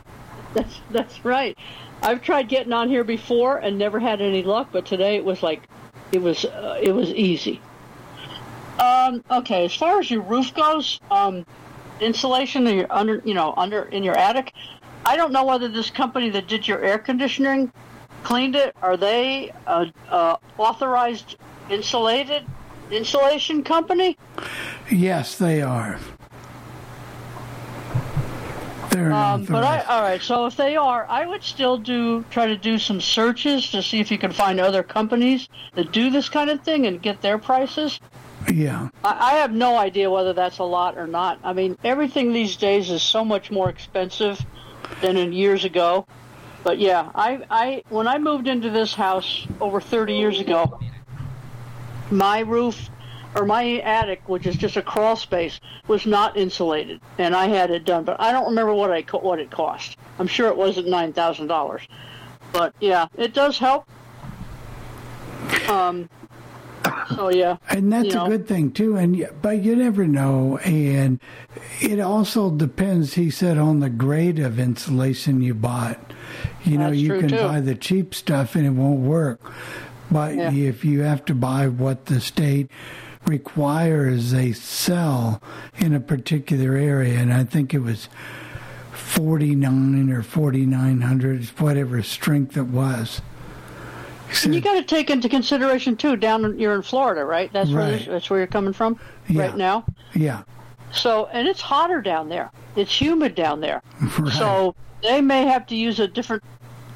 That's that's right. I've tried getting on here before and never had any luck, but today it was like it was uh, it was easy. Um, okay, as far as your roof goes, um, insulation in your under you know under in your attic, I don't know whether this company that did your air conditioning cleaned it. Are they a, uh authorized insulated insulation company? Yes, they are. They're Um, but I, all right. So if they are, I would still do try to do some searches to see if you can find other companies that do this kind of thing and get their prices. yeah. I, I have no idea whether that's a lot or not. I mean, everything these days is so much more expensive than in years ago. But yeah, I, I when I moved into this house over 30 years ago, my roof or my attic, which is just a crawl space, was not insulated, and I had it done. But I don't remember what I what it cost. I'm sure it wasn't nine thousand dollars. But yeah, it does help. Um. So yeah, And that's you know. a good thing too. And but you never know. And it also depends. He said on the grade of insulation you bought. You know, you can too. buy the cheap stuff and it won't work. But Yeah. if you have to buy what the state requires they sell in a particular area, and I think it was forty nine or forty nine hundred, whatever strength it was. And you got to take into consideration too. Down you're in Florida, right? That's where Right. this, that's where you're coming from Yeah. right now. Yeah. So, and it's hotter down there. It's humid down there. Right. So they may have to use a different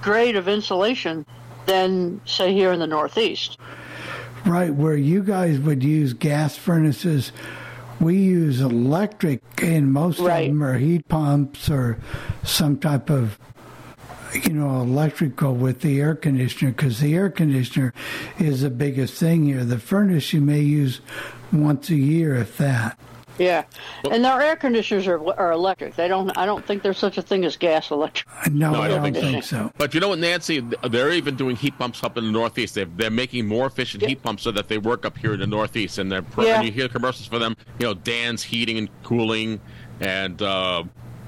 grade of insulation than say here in the Northeast. Right, where you guys would use gas furnaces, we use electric, and most of them are heat pumps or some type of, you know, electrical with the air conditioner, because the air conditioner is the biggest thing here. The furnace you may use once a year, if that. Yeah, and our air conditioners are are electric. They don't. I don't think there's such a thing as gas electric. No, I I don't don't think think so. But you know what, Nancy? They're even doing heat pumps up in the Northeast. They're, they're making more efficient heat pumps so that they work up here in the Northeast. And they're Yeah. and you hear commercials for them. You know, Dan's Heating and Cooling, and uh,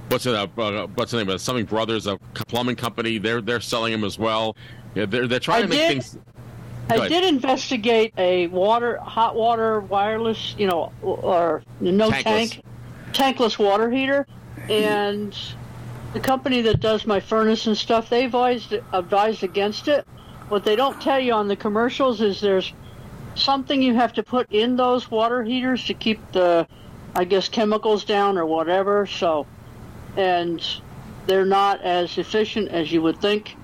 what's it? Uh, uh, what's the name of it? Something Brothers, a plumbing company. They're they're selling them as well. Yeah, they're they're trying I to make did- things. I did investigate a water, hot water, wireless, you know, or no Tankless. tank, tankless water heater, and the company that does my furnace and stuff, they've advised, advised against it. What they don't tell you on the commercials is there's something you have to put in those water heaters to keep the, I guess, chemicals down or whatever. So, and they're not as efficient as you would think.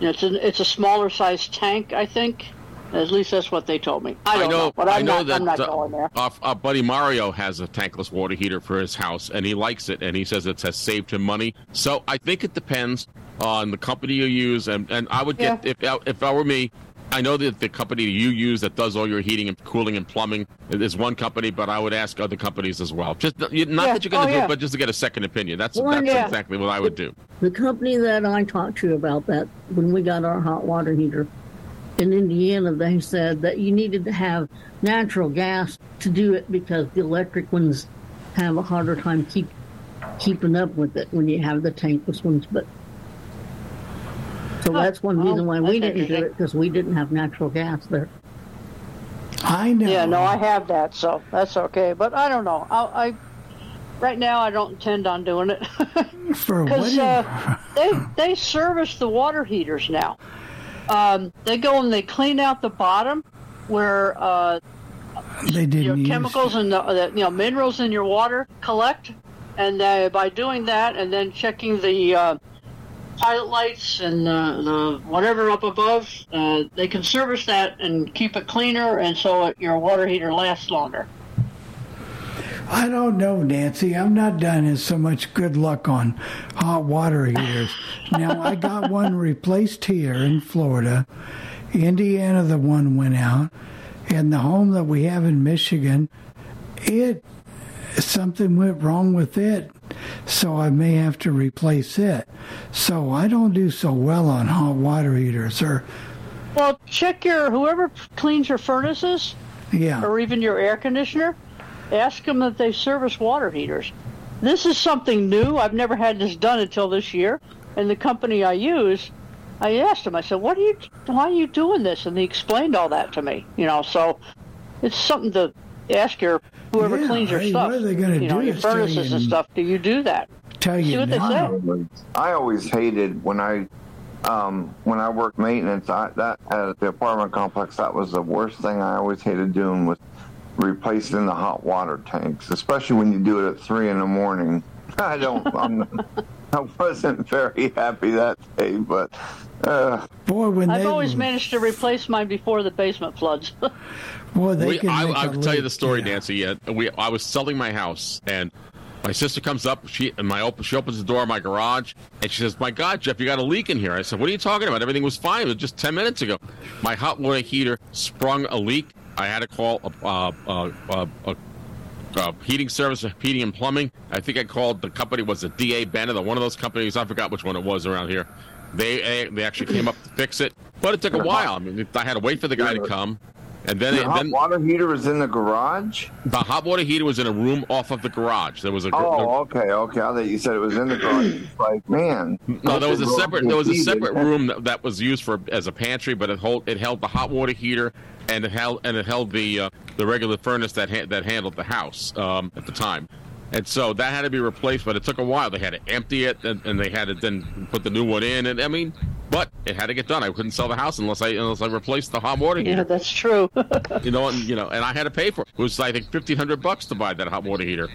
It's a it's a smaller size tank, I think. At least that's what they told me. I don't know, but I'm I know not. that I'm not uh, going there. Our, our buddy Mario has a tankless water heater for his house, and he likes it, and he says it has saved him money. So I think it depends on the company you use, and, and I would get if if I were me, I know that the company you use that does all your heating and cooling and plumbing is one company, but I would ask other companies as well. Just not Yeah. that you're going to Oh, do yeah. it, but just to get a second opinion. That's Well, that's yeah. exactly what I would do. The company that I talked to about that when we got our hot water heater in Indiana, they said that you needed to have natural gas to do it because the electric ones have a harder time keep keeping up with it when you have the tankless ones. But so Huh. that's one reason why we that's didn't do it because we didn't have natural gas there. I know. Yeah, no, I have that, so that's okay. But I don't know. I, I right now I don't intend on doing it For what? because uh, they they service the water heaters now. Um, they go and they clean out the bottom where uh, they didn't your chemicals and the, the you know minerals in your water collect, and uh, by doing that and then checking the uh, pilot lights and the, the whatever up above, uh, they can service that and keep it cleaner, and so it, your water heater lasts longer. I don't know, Nancy. I'm not done as so much good luck on hot water heaters. now, I got one replaced here in Florida. Indiana, the one went out. And the home that we have in Michigan, it something went wrong with it. So I may have to replace it. So I don't do so well on hot water heaters. Or, Well, check your whoever cleans your furnaces yeah. or even your air conditioner. Ask them that they service water heaters. This is something new. I've never had this done until this year. And the company I use, I asked him. I said, "What are you? Why are you doing this?" And he explained all that to me. You know, so it's something to ask your whoever Yeah, cleans your hey, stuff. what are they gonna you know, do your furnaces you and stuff. Do you do that? Tell See you what they say. I always hated when I um, when I worked maintenance. I, that at the apartment complex, that was the worst thing I always hated doing was replacing the hot water tanks, especially when you do it at three in the morning. I don't. I'm, I wasn't very happy that day, but uh, Boy, when I've they always managed to replace mine before the basement floods. boy, they We, can I, make I a will tell you the story, Yeah. Nancy. Yeah, we I was selling my house, and my sister comes up. She and my open, she opens the door of my garage, and she says, "My God, Jeff, you got a leak in here." I said, "What are you talking about? Everything was fine. It was just ten minutes ago. My hot water heater sprung a leak. I had to call a, uh, uh, uh, a, uh, heating service, heating and plumbing. I think I called the company was a DA Bennett, or one of those companies. I forgot which one it was around here. They eh, they actually came up to fix it, but it took a while. I mean, I had to wait for the guy to come, and then the hot then water heater was in the garage. the hot water heater was in a room off of the garage. There was a Oh, okay, okay. I thought you said it was in the garage. Like, man. no, there was a separate there was a separate room that, that was used for as a pantry, but it hold it held the hot water heater and it held and it held the uh, the regular furnace that ha- that handled the house um, at the time. And so that had to be replaced, but it took a while. They had to empty it, and, and they had to then put the new one in. And I mean, but it had to get done. I couldn't sell the house unless I unless I replaced the hot water heater. yeah, that's true. You know, and you know, and I had to pay for it. It was I think fifteen hundred bucks to buy that hot water heater.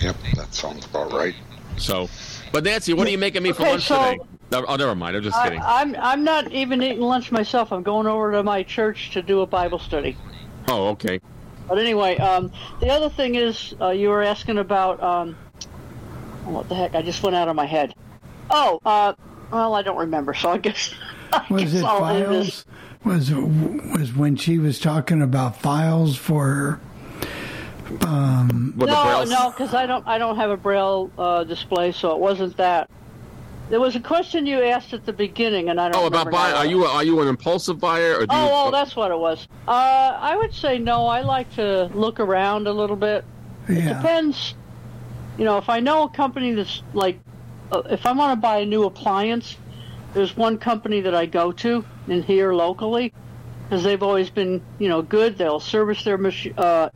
Yep, that sounds about right. So, but Nancy, what are you making me for Okay, lunch so- today? No, oh, never mind. I'm just I, kidding. I'm I'm not even eating lunch myself. I'm going over to my church to do a Bible study. Oh, okay. But anyway, um, the other thing is uh, you were asking about um, what the heck? I just went out of my head. Oh, uh, well, I don't remember. So I guess I Was guess it I'll files? Was was when she was talking about files for um, no, no, because I don't I don't have a braille uh, display, so it wasn't that. There was a question you asked at the beginning, and I don't. Oh, about buying? Are you are you an impulsive buyer or do Oh, you? oh, that's what it was. Uh, I would say no. I like to look around a little bit. It depends. You know, if I know a company that's like, uh, if I want to buy a new appliance, there's one company that I go to in here locally because they've always been, you know, good. They'll service their mach- uh,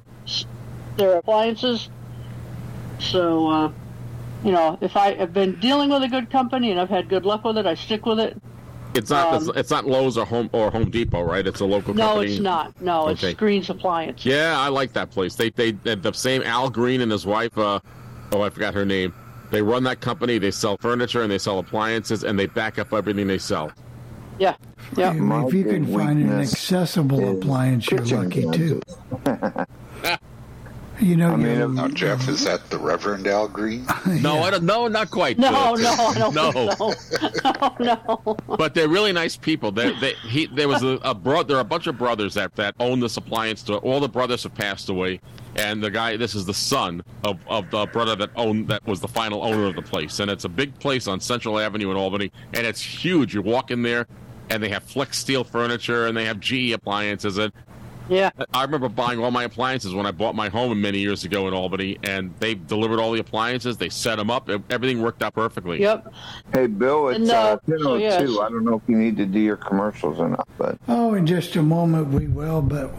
their appliances. So, uh, you know, if I have been dealing with a good company and I've had good luck with it, I stick with it. It's not. um, it's, it's not Lowe's or Home or Home Depot, right? It's a local No, company. it's not. No, it's Okay. Green's Appliance. Yeah, I like that place. They they, they the same Al Green and his wife. Uh, oh, I forgot her name. They run that company. They sell furniture and they sell appliances and they back up everything they sell. Yeah. Yeah. If you can find an accessible appliance, you're lucky too. You know, I mean, you- now, Jeff, is that the Reverend Al Green? No, I don't. No, not quite. No, no, I don't no. think so. no. But they're really nice people. They, they, he, there was a, a bro, There are a bunch of brothers that that own this appliance store. All the brothers have passed away, and the guy. This is the son of, of the brother that owned that was the final owner of the place. And it's a big place on Central Avenue in Albany, and it's huge. You walk in there, and they have Flexsteel furniture, and they have GE appliances, and Yeah. I remember buying all my appliances when I bought my home many years ago in Albany, and they delivered all the appliances. They set them up. Everything worked out perfectly. Yep. Hey, Bill, it's And, uh, uh, 10:02. so, yes. I don't know if you need to do your commercials or not, but Oh, in just a moment we will, but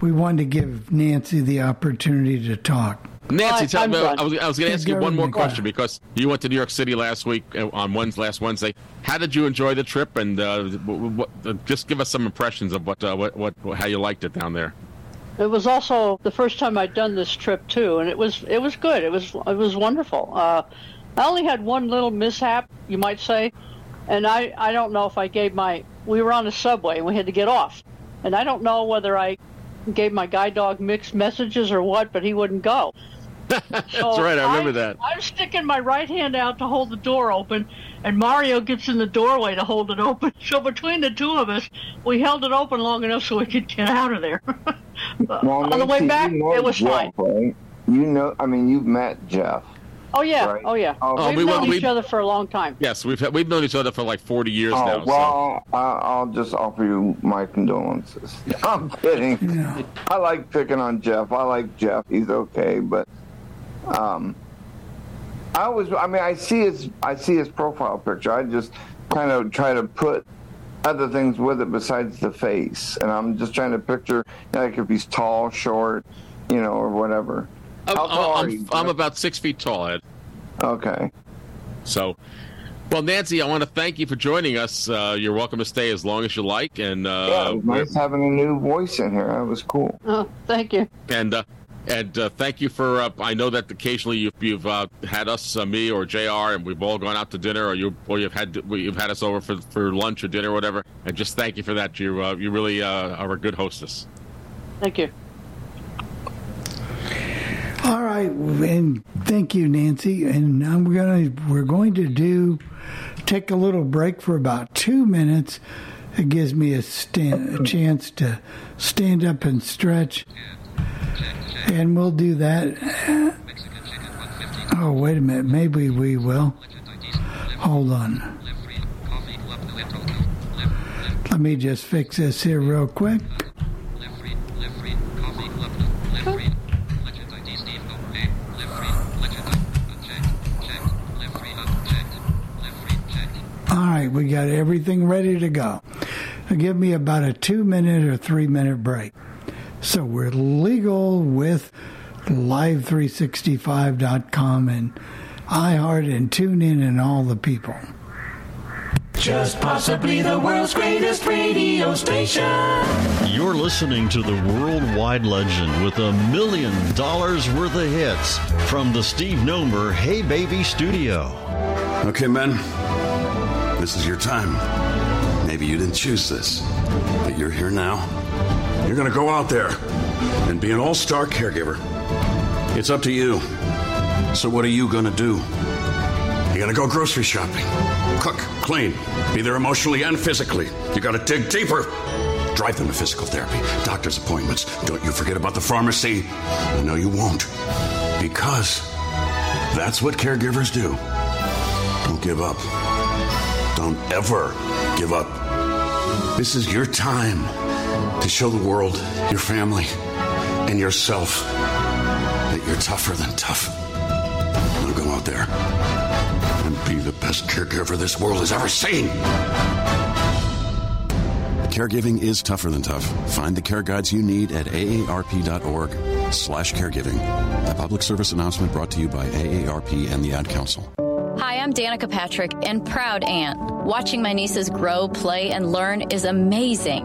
we wanted to give Nancy the opportunity to talk. Nancy, I- tell I'm me. I was, I was going to ask you one more question because you went to New York City last week uh, on Wednesday, last Wednesday. How did you enjoy the trip? And uh, what, what, uh, just give us some impressions of what, uh, what, what, how you liked it down there. It was also the first time I'd done this trip too, and it was it was good. It was it was wonderful. Uh, I only had one little mishap, you might say, and I I don't know if I gave my. We were on the subway and we had to get off, and I don't know whether I gave my guide dog mixed messages or what, but he wouldn't go. That's right. I remember that. I'm sticking my right hand out to hold the door open, and Mario gets in the doorway to hold it open. So between the two of us, we held it open long enough so we could get out of there. well, on the way back, you know it was Jeff, fine. Right? You know, I mean, you've met Jeff. Oh yeah, Right. oh yeah. Oh, We've we known went- each we- other for a long time. Yes, we've we've known each other for like 40 years Oh, now. so. well, I, I'll just offer you my condolences. I'm kidding. I like picking on Jeff. I like Jeff. He's okay, but um, I always, I mean, I see his, I see his profile picture. I just kind of try to put other things with it besides the face, and I'm just trying to picture like if he's tall, short, you know, or whatever. I'm, How tall I'm, you, I'm about six feet tall, Ed. Okay. So, well, Nancy, I want to thank you for joining us. Uh, you're welcome to stay as long as you like, and uh, Yeah, it was nice having a new voice in here. That was cool. Oh, thank you. and uh, and uh, thank you for. Uh, I know that occasionally you've, you've uh, had us, uh, me or Jr., and we've all gone out to dinner, or you or you've had you've had us over for, for lunch or dinner, or whatever. And just thank you for that. You uh, you really uh, are a good hostess. Thank you. All right, and thank you, Nancy. And now we're gonna we're going to do take a little break for about two minutes. It gives me a, stand, a chance to stand up and stretch, and we'll do that. Oh, wait a minute. Maybe we will. Hold on. Let me just fix this here real quick. All right, we got everything ready to go. Give me about a two minute or three minute break. So we're legal with live365.com and iHeart and TuneIn and all the people. Just possibly the world's greatest radio station. You're listening to the worldwide legend with a million dollars worth of hits from the Steve Nomer Hey Baby studio. Okay, men, this is your time. Maybe you didn't choose this, but you're here now. You're going to go out there and be an all star caregiver. It's up to you. So, what are you going to do? You're going to go grocery shopping, cook, clean, be there emotionally and physically. You got to dig deeper. Drive them to physical therapy, doctor's appointments. Don't you forget about the pharmacy. Know you won't. Because that's what caregivers do. Don't give up. Don't ever give up. This is your time to show the world, your family, and yourself that you're tougher than tough. Now go out there and be the best caregiver this world has ever seen. Caregiving is tougher than tough. Find the care guides you need at aarp.org slash caregiving. A public service announcement brought to you by AARP and the Ad Council. Hi, I'm Danica Patrick and proud aunt. Watching my nieces grow, play, and learn is amazing,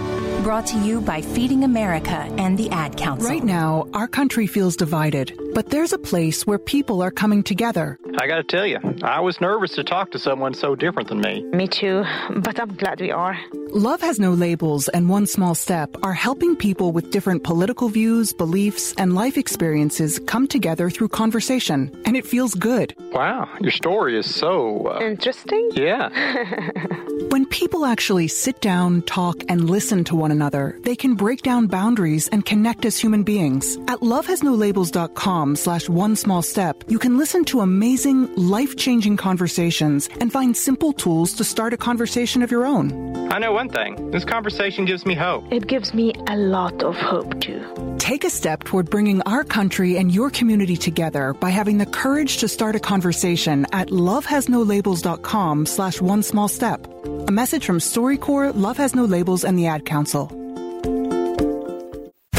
Brought to you by Feeding America and the Ad Council. Right now, our country feels divided, but there's a place where people are coming together. I gotta tell you, I was nervous to talk to someone so different than me. Me too, but I'm glad we are. Love Has No Labels and One Small Step are helping people with different political views, beliefs, and life experiences come together through conversation, and it feels good. Wow, your story is so. Uh, Interesting? Yeah. when people actually sit down, talk, and listen to one another, they can break down boundaries and connect as human beings. At lovehasnolabels.com slash one small step, you can listen to amazing, life-changing conversations and find simple tools to start a conversation of your own. I know one thing. This conversation gives me hope. It gives me a lot of hope too. Take a step toward bringing our country and your community together by having the courage to start a conversation at lovehasnolabels.com slash one small step. A message from StoryCorps, Love Has No Labels, and the Ad Council.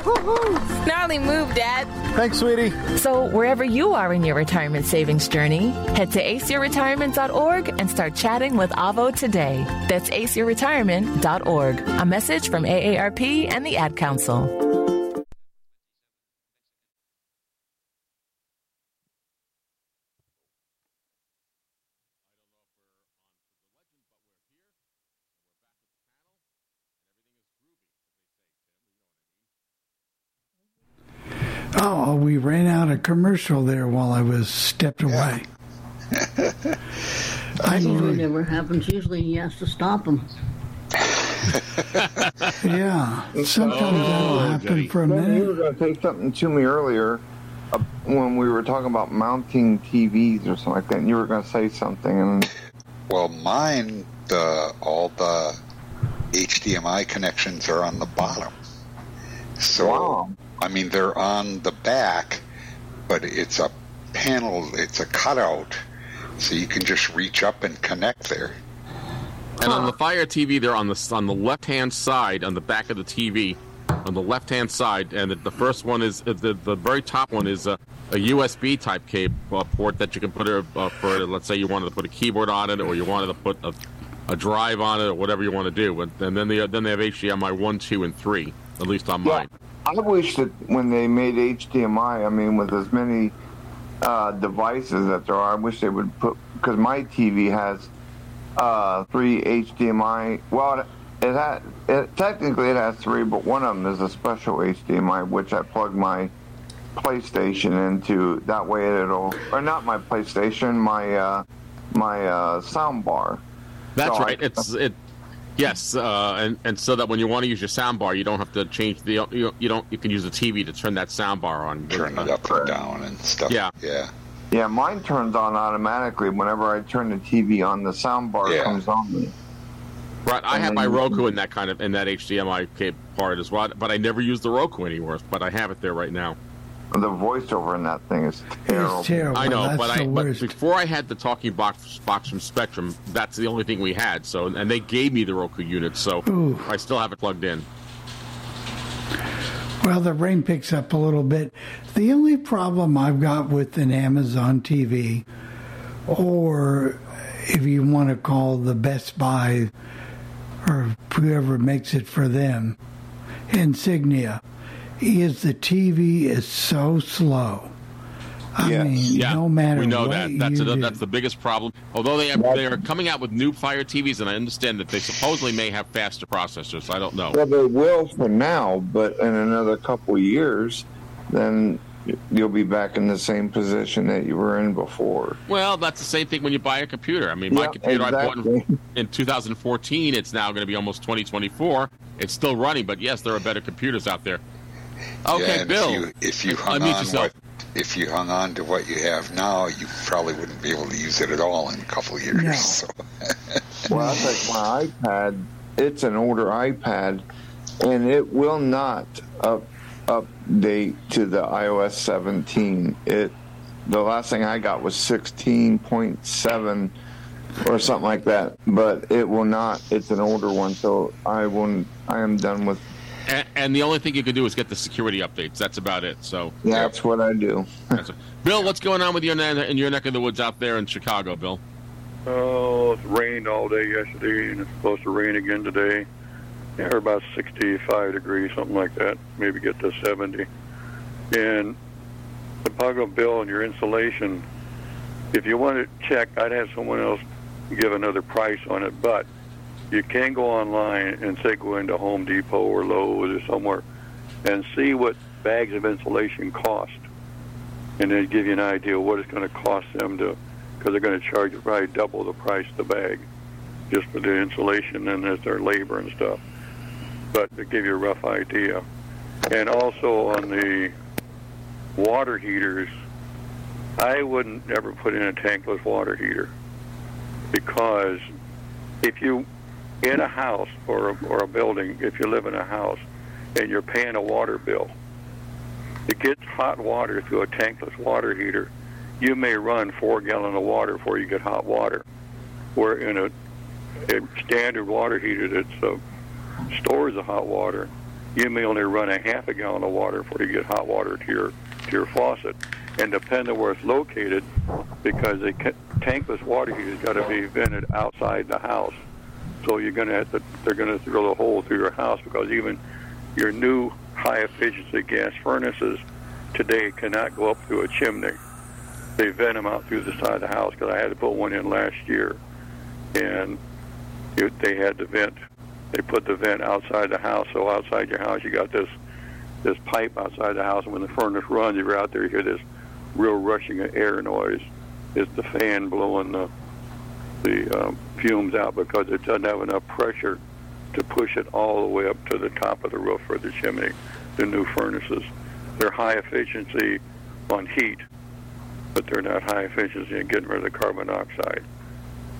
Gnarly move, Dad. Thanks, sweetie. So, wherever you are in your retirement savings journey, head to aceyourretirement.org and start chatting with Avo today. That's aceyourretirement.org. A message from AARP and the Ad Council. Oh, we ran out of commercial there while I was stepped away. I usually never happens. Usually he has to stop them. yeah, sometimes that'll happen for a Then You were going to say something to me earlier uh, when we were talking about mounting TVs or something like that. And you were going to say something, and Well, mine, the all the HDMI connections are on the bottom. So, I mean, they're on the back, but it's a panel, it's a cutout, so you can just reach up and connect there. And on the Fire TV, they're on the on the left hand side, on the back of the TV, on the left hand side, and the, the first one is uh, the the very top one is a, a USB type cable uh, port that you can put a, uh, for. Let's say you wanted to put a keyboard on it, or you wanted to put a, a drive on it, or whatever you want to do. And, and then they then they have HDMI one, two, and three, at least on mine. I wish that when they made HDMI, I mean, with as many uh, devices that there are, I wish they would put because my TV has uh, three HDMI. Well, it, it has it, technically it has three, but one of them is a special HDMI, which I plug my PlayStation into. That way, it'll or not my PlayStation, my uh, my uh, sound bar. That's So I- right. It's it. Yes, uh, and and so that when you want to use your sound bar, you don't have to change the you, you don't you can use the TV to turn that sound bar on. Turn it up and down and stuff. Yeah, yeah. Yeah, mine turns on automatically whenever I turn the TV on. The sound bar Yeah. comes on. Right, I have my Roku in that kind of in that HDMI part as well, but I never use the Roku anymore. But I have it there right now. The voiceover in that thing is terrible. terrible. I know, That's but the I but before I had the talking box box from Spectrum, that's the only thing we had. So and they gave me the Roku unit, so Ooh. I still have it plugged in. Well, the rain picks up a little bit. The only problem I've got with an Amazon TV, or if you want to call the Best Buy or whoever makes it for them, Insignia, is the TV is so slow. I mean, yeah, no matter we know what that. That's you a, do. that's the biggest problem. Although they have, they are coming out with new Fire TVs, and I understand that they supposedly may have faster processors. I don't know. Well, they will for now, but in another couple of years, then you'll be back in the same position that you were in before. Well, that's the same thing when you buy a computer. I mean, my Yeah, computer I bought in, in 2014. It's now going to be almost 2024. It's still running, but yes, there are better computers out there. Okay, Yeah, Bill. If you, if you hung unmute on yourself. what, if you hung on to what you have now, you probably wouldn't be able to use it at all in a couple of years. No. So. Well, I think my iPad, it's an older iPad, and it will not up, update to the iOS 17. It the last thing I got was 16.7 or something like that, but it will not. It's an older one, so I won't. I am done with. And, and the only thing you can do is get the security updates. That's about it. So, That's what I do. That's Bill, what's going on with your ne- in your neck of the woods out there in Chicago, Bill? Oh, it's rained all day yesterday, and it's supposed to rain again today. Yeah, or about 65 degrees, something like that. Maybe get to 70. And the Pago bill and your insulation, if you want to check, I'd have someone else give another price on it, but you can go online and say go into Home Depot or Lowe's or somewhere and see what bags of insulation cost, and then give you an idea what it's going to cost them to, because they're going to charge you probably double the price of the bag, just for the insulation and there's their labor and stuff. But to give you a rough idea, and also on the water heaters, I wouldn't ever put in a tankless water heater because if you in a house or a, or a building, if you live in a house and you're paying a water bill, to get hot water through a tankless water heater, you may run four gallon of water before you get hot water. Where in a, a standard water heater that uh, stores the hot water, you may only run a half a gallon of water before you get hot water to your to your faucet. And depending where it's located, because a tankless water heater's got to be vented outside the house, so you're going to have to they're going to drill a hole through your house because even your new high efficiency gas furnaces today cannot go up through a chimney. They vent them out through the side of the house because I had to put one in last year, and it, they had the vent. They put the vent outside the house, so outside your house you got this this pipe outside the house, and when the furnace runs, you're out there, you hear this real rushing of air noise. It's the fan blowing the the um, fumes out because it doesn't have enough pressure to push it all the way up to the top of the roof or the chimney. The new furnaces, they're high efficiency on heat, but they're not high efficiency in getting rid of the carbon dioxide.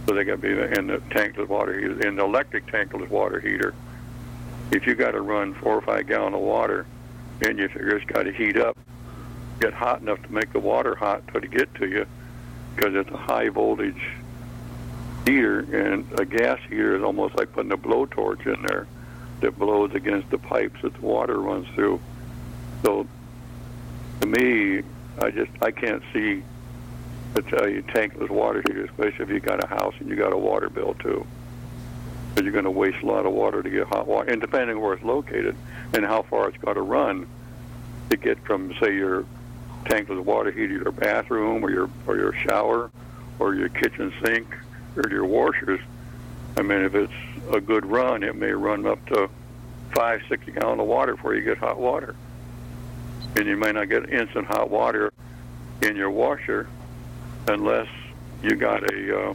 So they got to be in the tankless water heater. In the electric tankless water heater, if you got to run four or five gallon of water, and you figure it's got to heat up, get hot enough to make the water hot to get to you, because it's a high voltage heater, and a gas heater is almost like putting a blowtorch in there that blows against the pipes that the water runs through. So, to me, I just I can't see to tell uh, you tankless water heater, especially if you got a house and you got a water bill too. Because you're going to waste a lot of water to get hot water, and depending where it's located and how far it's got to run to get from, say, your tankless water heater, your bathroom, or your or your shower, or your kitchen sink, your washers. I mean, if it's a good run, it may run up to five, six gallon of water before you get hot water, and you may not get instant hot water in your washer unless you got a uh,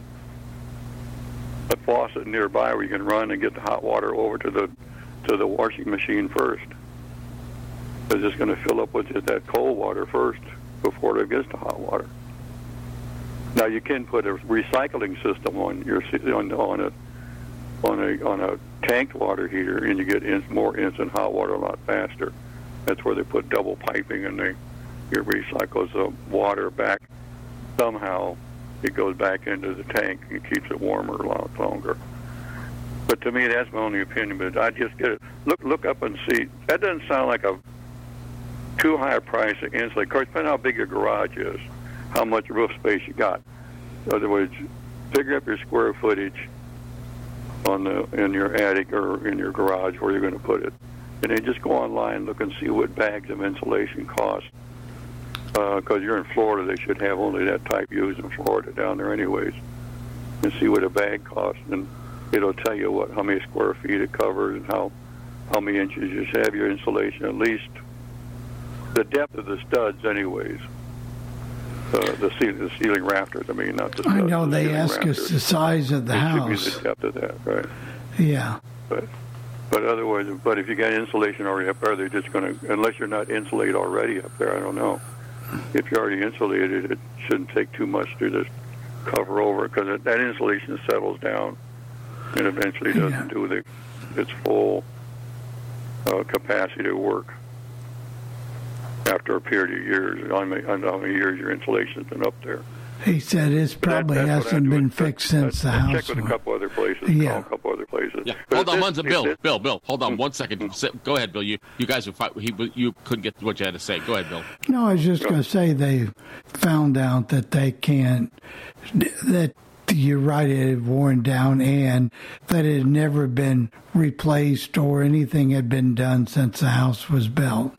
a faucet nearby where you can run and get the hot water over to the to the washing machine first. It's going to fill up with just that cold water first before it gets to hot water. Now you can put a recycling system on your on on a on a on a tanked water heater, and you get in, more instant hot water a lot faster. That's where they put double piping, and they it recycles the water back somehow. It goes back into the tank and keeps it warmer a lot longer. But to me, that's my only opinion. But I just get it. Look look up and see. That doesn't sound like a too high a price to insulate. Of course, depending on how big your garage is, how much roof space you got. In other words, figure up your square footage on the in your attic or in your garage where you're going to put it, and then just go online, look and see what bags of insulation cost. Uh, because you're in Florida, they should have only that type used in Florida down there, anyways. And see what a bag costs, and it'll tell you what how many square feet it covers and how how many inches you should have your insulation at least the depth of the studs, anyways. Uh, the ceiling, the ceiling rafters. I mean, not the. I know the they ask us the size of the It house. Should be of that, right? Yeah. But but otherwise, but if you got insulation already up there, they're just going to unless you're not insulated already up there. I don't know. If you're already insulated, it shouldn't take too much to just cover over because that insulation settles down and eventually doesn't do the its full uh, capacity to work after a period of years. I mean, I don't know how many years your insulation's been up there. He said it probably that's what I hasn't do. been fixed since the house. Check with a couple other places. Yeah. Call a couple other places. Yeah. But Hold on, this- one second, Bill. this- Bill, Bill. Hold on one second. Mm-hmm. Go ahead, Bill. You you guys were fi- he you couldn't get what you had to say. Go ahead, Bill. No, I was just going to say they found out that they can't, that you're right, it had worn down and that it had never been replaced or anything had been done since the house was built.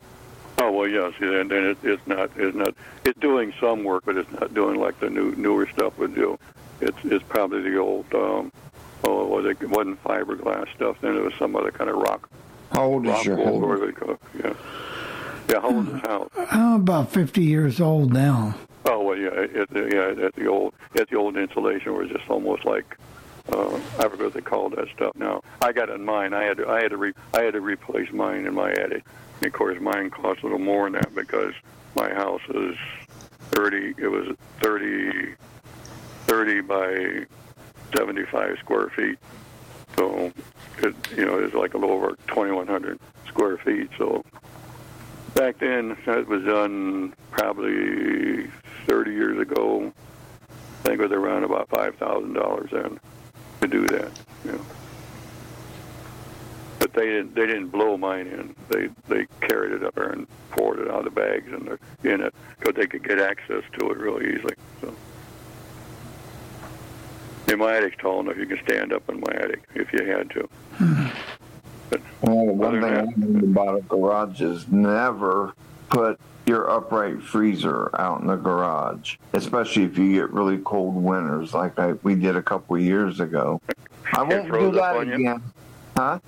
Well, yes, yeah, and then it, it's not it's not it's doing some work, but it's not doing like the new newer stuff would do. It's it's probably the old um, oh it wasn't it wasn't fiberglass stuff. Then it was some other kind of rock. How old is your home? or they call it, Yeah, yeah. How old is the house? I'm about 50 years old now. Oh well, yeah, it, yeah. At the old at the old insulation was just almost like uh, I forget what they called that stuff. Now I got in mine. I had to I had to re, I had to replace mine in my attic. And of course, mine cost a little more than that because my house is thirty. It was 30, 30 by seventy five square feet. So it you know it's like a little over twenty one hundred square feet. So back then that was done probably 30 years ago. I think it was around about five thousand dollars then to do that. You know. But they didn't. They didn't blow mine in. They they carried it up there and poured it out of the bags and they're in it because they could get access to it really easily. So. And my attic's tall enough you can stand up in my attic if you had to. Hmm. Well, one Other thing I learned about a garage is never put your upright freezer out in the garage, especially if you get really cold winters like I, we did a couple of years ago. I It won't do froze up that on you? again. Huh?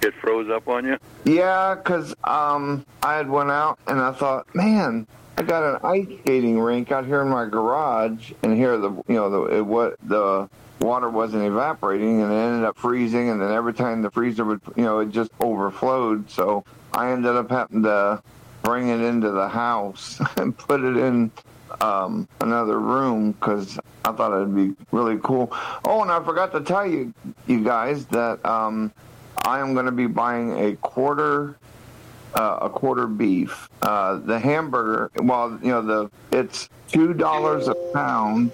It froze up on you. Yeah, 'cause um, I had went out and I thought, man, I got an ice skating rink out here in my garage, and here the you know the it, what the water wasn't evaporating, and it ended up freezing, and then every time the freezer would you know it just overflowed. So I ended up having to bring it into the house and put it in um, another room because I thought it'd be really cool. Oh, and I forgot to tell you, you guys, that um, I am going to be buying a quarter, uh, a quarter beef. Uh, the hamburger, well, you know, the it's two dollars a pound.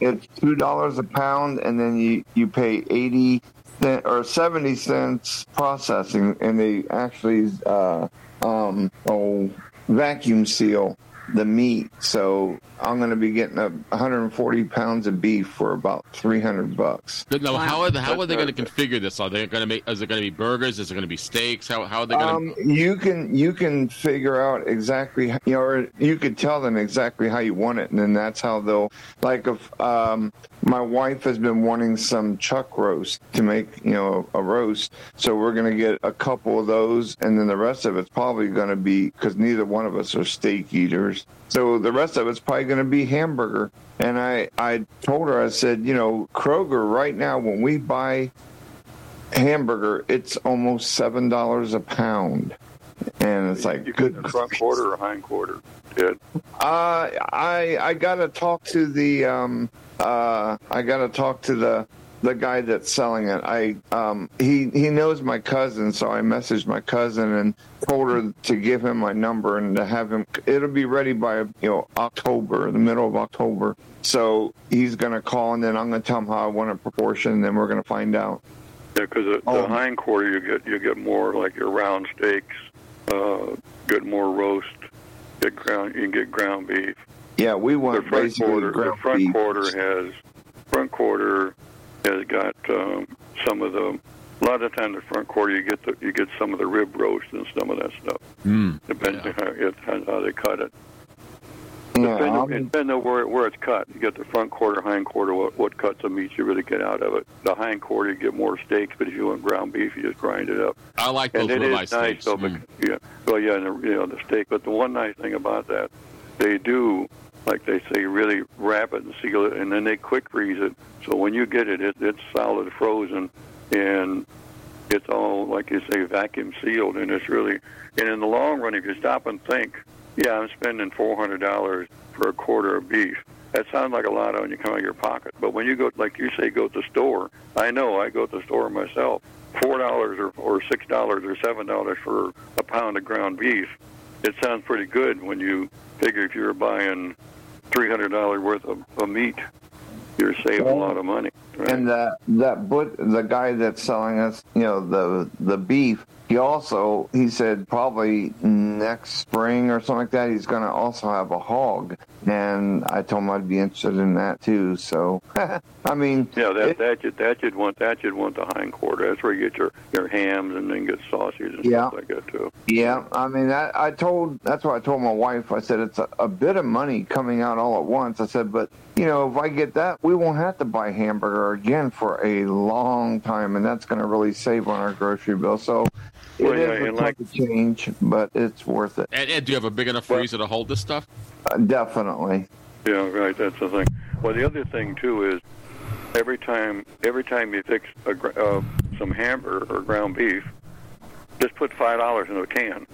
It's two dollars a pound, and then you you pay eighty cent or seventy cents processing, and they actually uh, um, oh vacuum seal the meat. So I'm going to be getting a 140 pounds of beef for about 300 bucks. But no, how are they, how are they going to configure this? Are they going to make? Is it going to be burgers? Is it going to be steaks? How how are they going Um, you can you can figure out exactly you know, or you could tell them exactly how you want it, and then that's how they'll like. If um, my wife has been wanting some chuck roast to make you know a roast, so we're gonna get a couple of those, and then the rest of it's probably gonna be because neither one of us are steak eaters. So the rest of it's probably going to be hamburger. And I, I told her, I said, you know, Kroger right now, when we buy hamburger, it's almost seven dollars a pound, and it's like You good. front quarter or hind quarter. Did Uh, I I gotta talk to the um uh I gotta talk to the the guy that's selling it. I um he he knows my cousin, so I messaged my cousin and told her to give him my number and to have him. It'll be ready by you know October, the middle of October. So he's gonna call and then I'm gonna tell him how I want a proportion, and then we're gonna find out. Yeah, because the, Oh. the hind quarter you get you get more like your round steaks, uh, get more roast, get ground you can get ground beef. Yeah, we want The front quarter the front beef. quarter has front quarter has got um, some of the. A lot of the time, the front quarter you get the you get some of the rib roast and some of that stuff. Mm. Depends on how, it how they cut it. Yeah, depending, I'll be- depends on where where it's cut. You get the front quarter, hind quarter. What what cuts of meat you really get out of it? The hind quarter you get more steaks, but if you want ground beef, you just grind it up. I like those and it ribeye is nice steaks. though. Mm. bec- Yeah, well, yeah, and the, you know the steak. But the one nice thing about that, they do, like they say, really wrap it and seal it, and then they quick freeze it. So when you get it, it it's solid frozen, and it's all like you say, vacuum sealed, and it's really. And in the long run, if you stop and think, yeah, I'm spending four hundred dollars for a quarter of beef. That sounds like a lot when you come out of your pocket, but when you go, like you say, go to the store. I know I go to the store myself. Four dollars or, or six dollars or seven dollars for a pound of ground beef. It sounds pretty good when you figure if you're buying three hundred dollars worth of, of meat, you're saving a lot of money. And that that but the guy that's selling us, you know, the the beef. He also he said probably next spring or something like that. He's going to also have a hog, and I told him I'd be interested in that too. So, I mean, Yeah, that that you'd that you'd want that you'd want the hind quarter. That's where you get your your hams and then get sausage and Yeah. stuff like that too. Yeah, I mean, that, I told that's what I told my wife. I said it's a, a bit of money coming out all at once. I said, but you know, if I get that, we won't have to buy hamburger again for a long time, and that's going to really save on our grocery bill. So it Well, is yeah, a tough like- to change, but it's worth it. And, and do you have a big enough freezer to hold this stuff? Uh, definitely. Yeah, right. That's the thing. Well, the other thing too is every time every time you fix a, gr- uh, some hamburger or ground beef, just put five dollars in a can.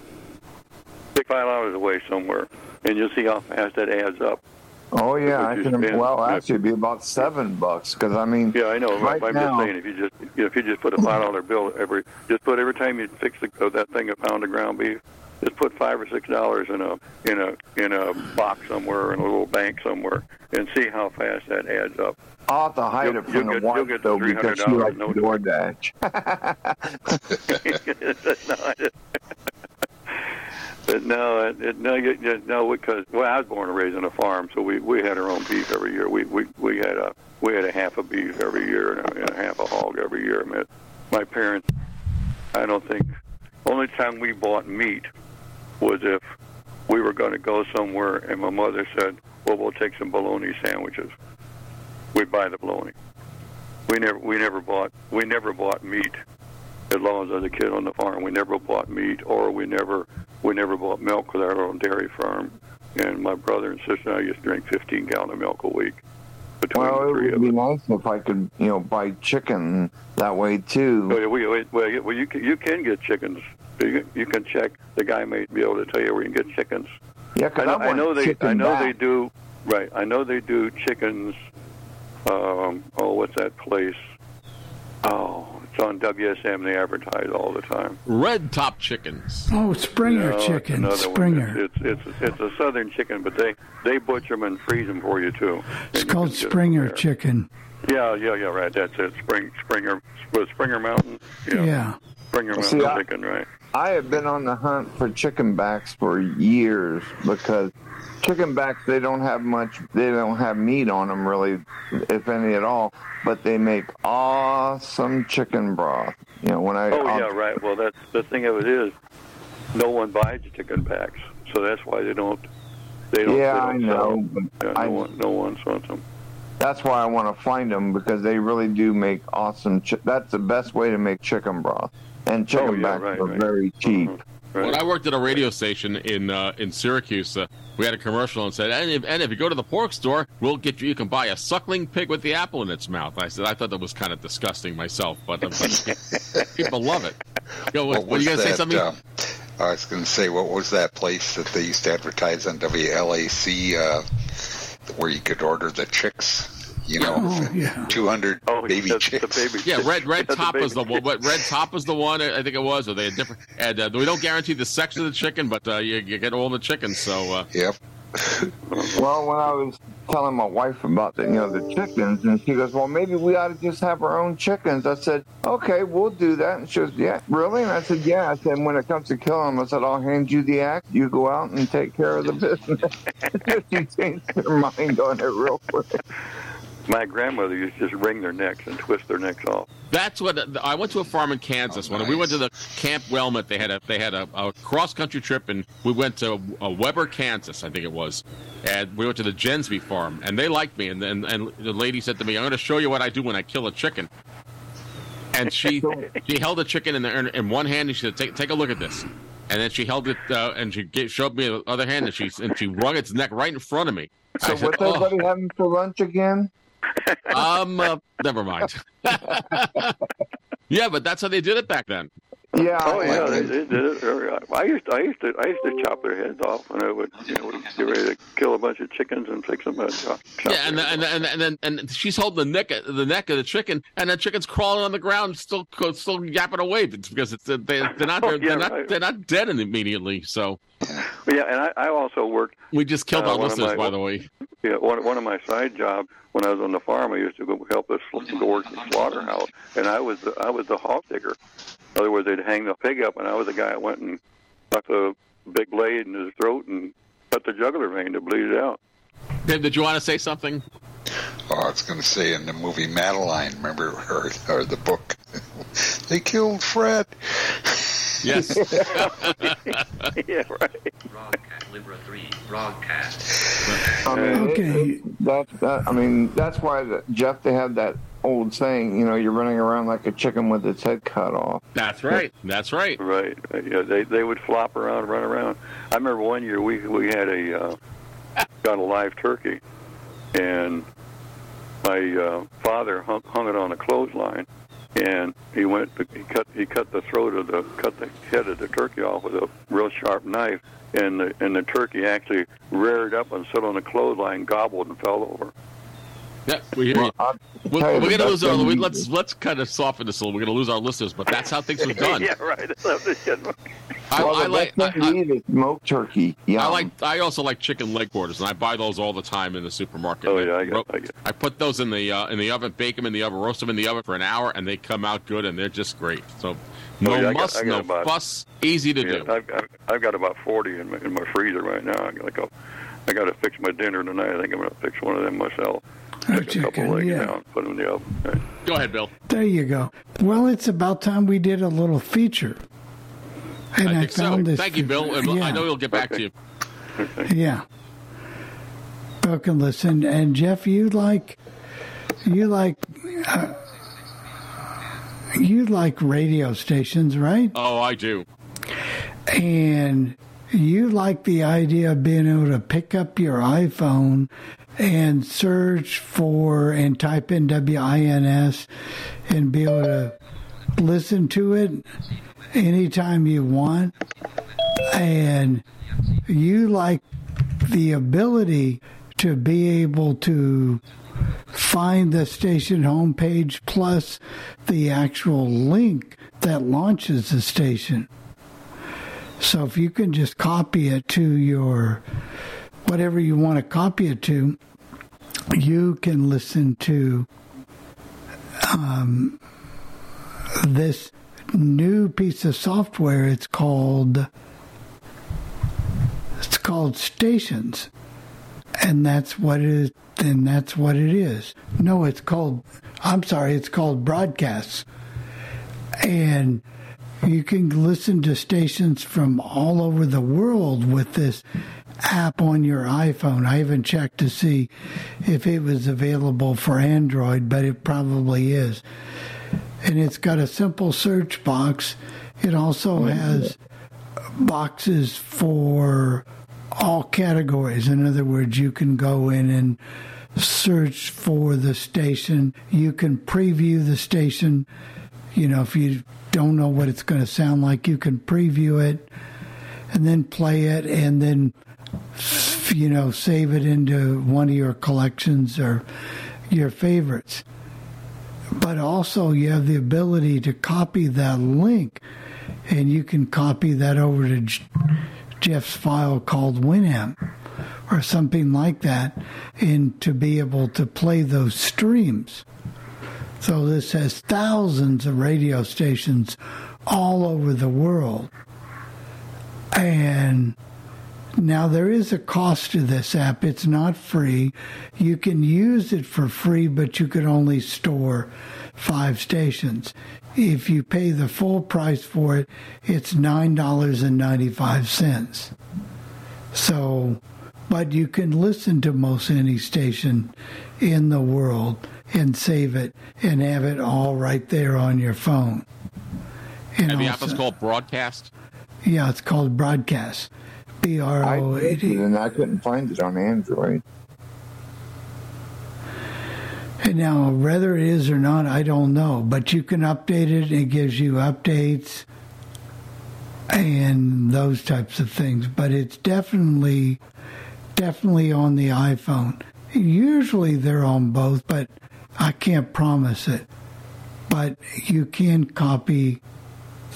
Take five dollars away somewhere, and you'll see how fast that adds up. Oh yeah, I can. Well, actually, it'd be about seven bucks because I mean, Yeah, I know. Right I'm now- just saying, if you just if you just put a five dollar bill every, just put every time you fix the, uh, that thing a pound of ground beef, just put five or six dollars in a in a in a box somewhere in a little bank somewhere, and see how fast that adds up. I'll have to hide You'll- it from the wife get though $300 because she likes no DoorDash. No, it, it, no, you, no, because well, I was born and raised on a farm, so we we had our own beef every year. We we we had a we had a half a beef every year and a, and a half a hog every year. I mean, my parents, I don't think, only time we bought meat was if we were going to go somewhere and my mother said, "Well, we'll take some bologna sandwiches." We'd buy the bologna. We never we never bought we never bought meat as long as I was a kid on the farm. We never bought meat, or we never we never bought milk with our own dairy farm. And my brother and sister and I used to drink 15 gallon of milk a week between Well, the it would of be us. nice if I could, you know, buy chicken that way too. Well, we, we, you- well, you can, you can get chickens. You can, you can check. The guy may be able to tell you where you can get chickens. Yeah, 'cause I know, I I know they. I know back. they do. Right. I know they do chickens. Um, oh, what's that place? Oh, it's on WSM. They advertise all the time. Red Top Chickens. Oh, Springer No, it's chicken. Springer. One. It's, it's it's it's a southern chicken, but they they butcher them and freeze them for you too. It's And you called can get 'em Springer chicken. Yeah, yeah, yeah. Right. That's it. Spring Springer was Springer Mountain. Yeah. Yeah. Springer See, Mountain I- chicken. Right. I have been on the hunt for chicken backs for years because chicken backs they don't have much they don't have meat on them really if any at all but they make awesome chicken broth you know when i Oh I'll- yeah, right. Well, that's the thing of it is, no one buys chicken backs, so that's why they don't. They don't. Yeah, they I don't know, Sell them. but Yeah, no I- one, no one wants them. that's why i want to find them because they really do make awesome chi- that's the best way to make chicken broth and chicken Oh, yeah, backs right, are right. very cheap When I worked at a radio station in uh, in Syracuse, uh, we had a commercial and said, and if, and if you go to the pork store, we'll get you. You can buy a suckling pig with the apple in its mouth. I said I thought that was kind of disgusting myself, but, but people love it. Yo, what, What you going to say something? um, I was going to say, what was that place that they used to advertise on WLAC uh, where you could order the chicks? You know, Oh, yeah. 200 baby chicks. Yeah, red red top was the one. What red top was the one? I think it was. Or they had different. And uh, we don't guarantee the sex of the chicken, but uh, you, you get all the chickens. So uh, yep. Well, when I was telling my wife about the, you know, the chickens, and she goes, "Well, maybe we ought to just have our own chickens." I said, "Okay, we'll do that." And she goes, "Yeah, really?" And I said, "Yeah." I said, "When it comes to killing them, I said I'll hand you the axe. You go out and take care of the business." she changed her mind on it real quick. My grandmother used to just wring their necks and twist their necks off. That's what I went to a farm in Kansas. when we went to the Camp Wilmot, they had a they had a, a cross country trip, and we went to uh, Weber, Kansas, I think it was, and we went to the Jensby farm, and they liked me, and and, and the lady said to me, "I'm going to show you what I do when I kill a chicken." And she she held a chicken in, the, in one hand, and she said, "Take take a look at this." And then she held it, uh, and she gave, showed me the other hand, and she and she wrung its neck right in front of me. So I said, what's "Oh." everybody having for lunch again? Um, uh, never mind. yeah, but that's how they did it back then. Yeah. Oh yeah, they, they did it. very- I used to, I used to, I used to chop their heads off when I would, you know, get ready to kill a bunch of chickens and fix them and chop. chop Yeah, and their and and and then and she's holding the neck the neck of the chicken, and the chicken's crawling on the ground, still still yapping away It's because it's they they're not Oh, they're, yeah, they're not right. they're not dead immediately. So Yeah, and I, I also worked. we just killed Uh, our of listeners, my- by the way. Yeah, one one of my side jobs when I was on the farm, I used to go help us go work the slaughterhouse, and I was the, I was the hog digger. In other words, they'd hang the pig up, and I was the guy that went and stuck the big blade in his throat and cut the jugular vein to bleed it out. Dave, did you want to say something? Oh, I was going to say in the movie Madeline, remember, or, or the book, they killed Fred. Yes. yeah, right. Broadcast, Libra 3, broadcast. I mean, Okay. it- it- that's that. I mean, that's why the, Jeff they have that old saying. You know, you're running around like a chicken with its head cut off. That's right. That's right. Right. Uh, Yeah, they they would flop around, run around. I remember one year we we had a uh, got a live turkey, and my uh, father hung, hung it on a clothesline, and he went to, he cut he cut the throat of the cut the head of the turkey off with a real sharp knife, and the and the turkey actually reared up and stood on the clothesline, gobbled and fell over. Yeah, we hear you. I'll We're, tell we're gonna lose our. we- Let's let's kind of soften this a little. We're gonna lose our listeners, but that's how things were done. yeah, right. I, well, I the like. best thing I, to eat is smoked turkey. Yeah. I like. I also like chicken leg quarters, and I buy those all the time in the supermarket. Oh, yeah, I get- I get- I put those in the uh, in the oven, bake them in the oven, roast them in the oven for an hour, and they come out good, and they're just great. So, no Oh, yeah, I got- muss, got no about- fuss, easy to Yeah, do. I've got I've got about forty in my, in my freezer right now. I got to I got to fix my dinner tonight. I think I'm going to fix one of them myself. A Take a couple chicken, legs yeah. down, put them in the oven. Right. Go ahead, Bill. There you go. Well, it's about time we did a little feature. And I I, think so. this. Thank you, Bill. Yeah. I know he'll get back to you. Yeah. Bill can listen. And Jeff, you like, you like, uh, you like radio stations, right? Oh, I do. And you like the idea of being able to pick up your iPhone and search for and type in WINS and be able to listen to it anytime you want. And you like the ability to be able to find the station homepage plus the actual link that launches the station. So if you can just copy it to your whatever you want to copy it to, you can listen to um, this new piece of software. It's called it's called Stations, and that's what it is. And that's what it is. No, it's called. I'm sorry, it's called Broadcasts, and you can listen to stations from all over the world with this app on your iPhone. I haven't checked to see if it was available for Android, but it probably is. And it's got a simple search box. It also oh, has boxes for all categories. In other words, you can go in and search for the station. You can preview the station. You know, if you don't know what it's going to sound like, you can preview it and then play it and then, you know, save it into one of your collections or your favorites. But also, you have the ability to copy that link and you can copy that over to Jeff's file called Winamp or something like that and to be able to play those streams. So this has thousands of radio stations all over the world. And Now, there is a cost to this app. It's not free. You can use it for free, but you can only store five stations. If you pay the full price for it, it's $9.95. So, but you can listen to most any station in the world and save it and have it all right there on your phone. And, the app is called Broadcast. Yeah, it's called Broadcast. B R O A did, and I couldn't find it on Android. And now, whether it is or not, I don't know. But you can update it. And it gives you updates and those types of things. But it's definitely, definitely on the iPhone. Usually they're on both, but I can't promise it. But you can copy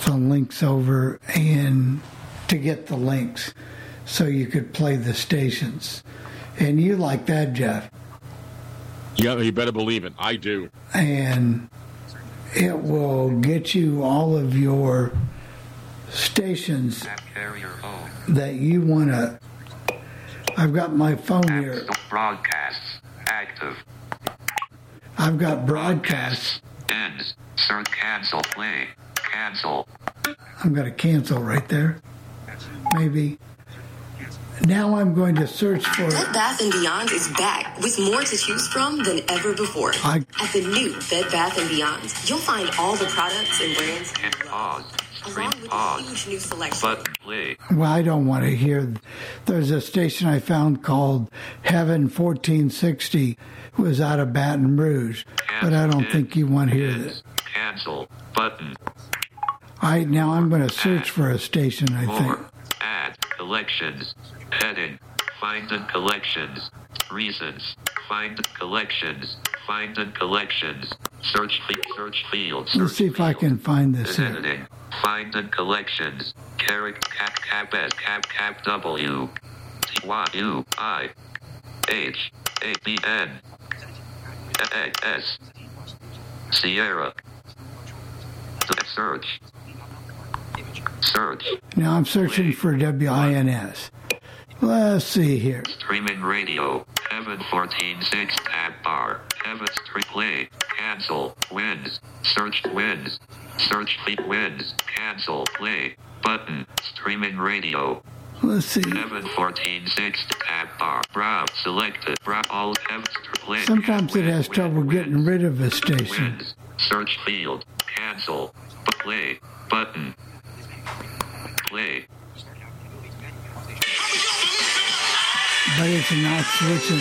the links over and to get the links so you could play the stations. And you like that, Jeff. Yeah, you better believe it. I do. and it will get you all of your stations that you want to. I've got my phone here. Broadcasts. Active. I've got broadcasts. Ends. Search cancel. Play. Cancel. I'm going to cancel right there. Maybe. Now I'm going to search for. Bed Bath & Beyond is back with more to choose from than ever before. I- At the new Bed Bath & Beyond, you'll find all the products and brands Hit pause. Screen along with a huge new selection. Well, I don't want to hear. There's a station I found called Heaven 1460. It was out of Baton Rouge, but I don't think you want to hear this. Cancel. Button. All right, now I'm going to search for a station. I think. Add. Collections. Heading. Find and collections. Reasons. Find collections. Find and collections. Search fe- search fields. Let's see if I can find this. Editing. Find and collections. Carrot cap cap s cap cap w. T y u i h a b n a s Sierra. Search. Search. Now I'm searching for WINS. Let's see here. Streaming radio. Heaven 146 tab bar. Heaven stream play. Cancel. Wins. Search wins. Search feed wins. Cancel. Play. Button. Streaming radio. Let's see. Heaven 146 tab bar. Browse. Selected. Browse all heaven play. Sometimes it has trouble getting rid of a station. Wins. Search field. Cancel. Play. Button. Play. But it's not switching.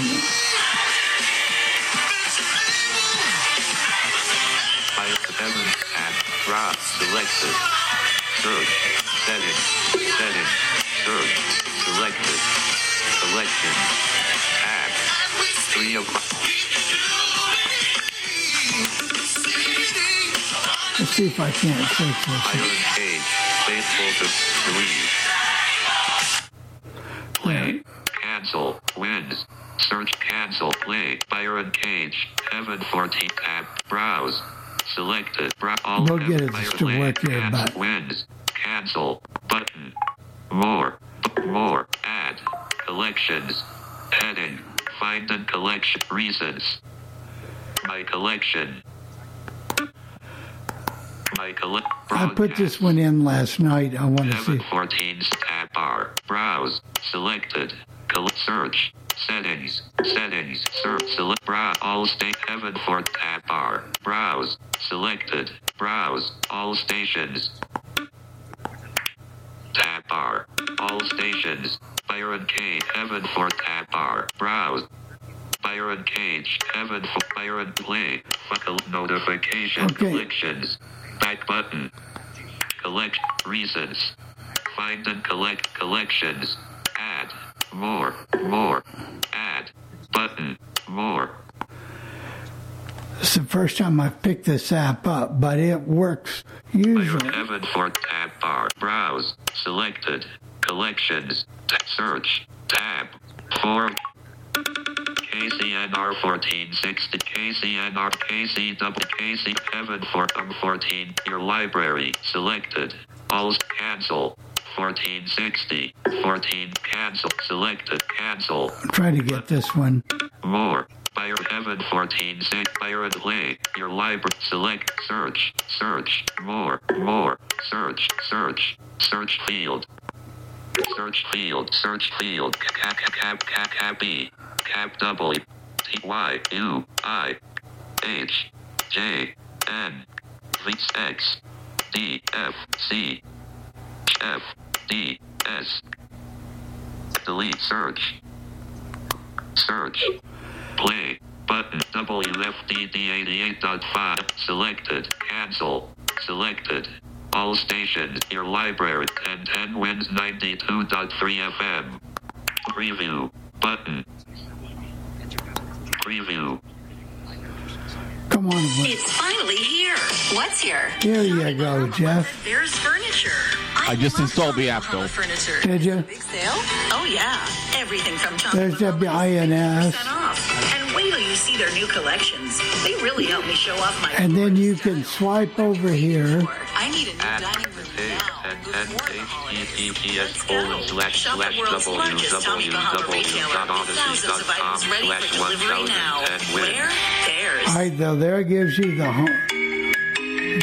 File seven tab. Browse. Selected. Search. Settings. Settings. Search. Selected. Selection. Tab. Three o'clock. Let's see if I can't search this. Byron Cage. Faithful to three. Play. Cancel. Wins. Search cancel. Play. Byron Cage. Heaven 14 tab. Browse. Selected. Brow all We'll get it Byron to Play. work here, Cancel. but- Wins. Cancel. Button. More. More. Add. Collections. Heading. Find and collection. Reasons. My collection. My collect. This one in last night. I want to see. App up, but it works usually. Heaven for tab bar. Browse. Selected. Collections. Search. Tab. 4. KCNR 1460. KCNR KC double KC Heaven for um 14. Your library. Just installed the app, though. Furniture. Did you? Big sale? Oh yeah. Everything from Tom There's WINS. off. And wait till you see their new collections. They really help me show off my. And then you can swipe over here. I need a new dining room now. and https colon slash www.odyssey.com. All right, though, there gives you the home,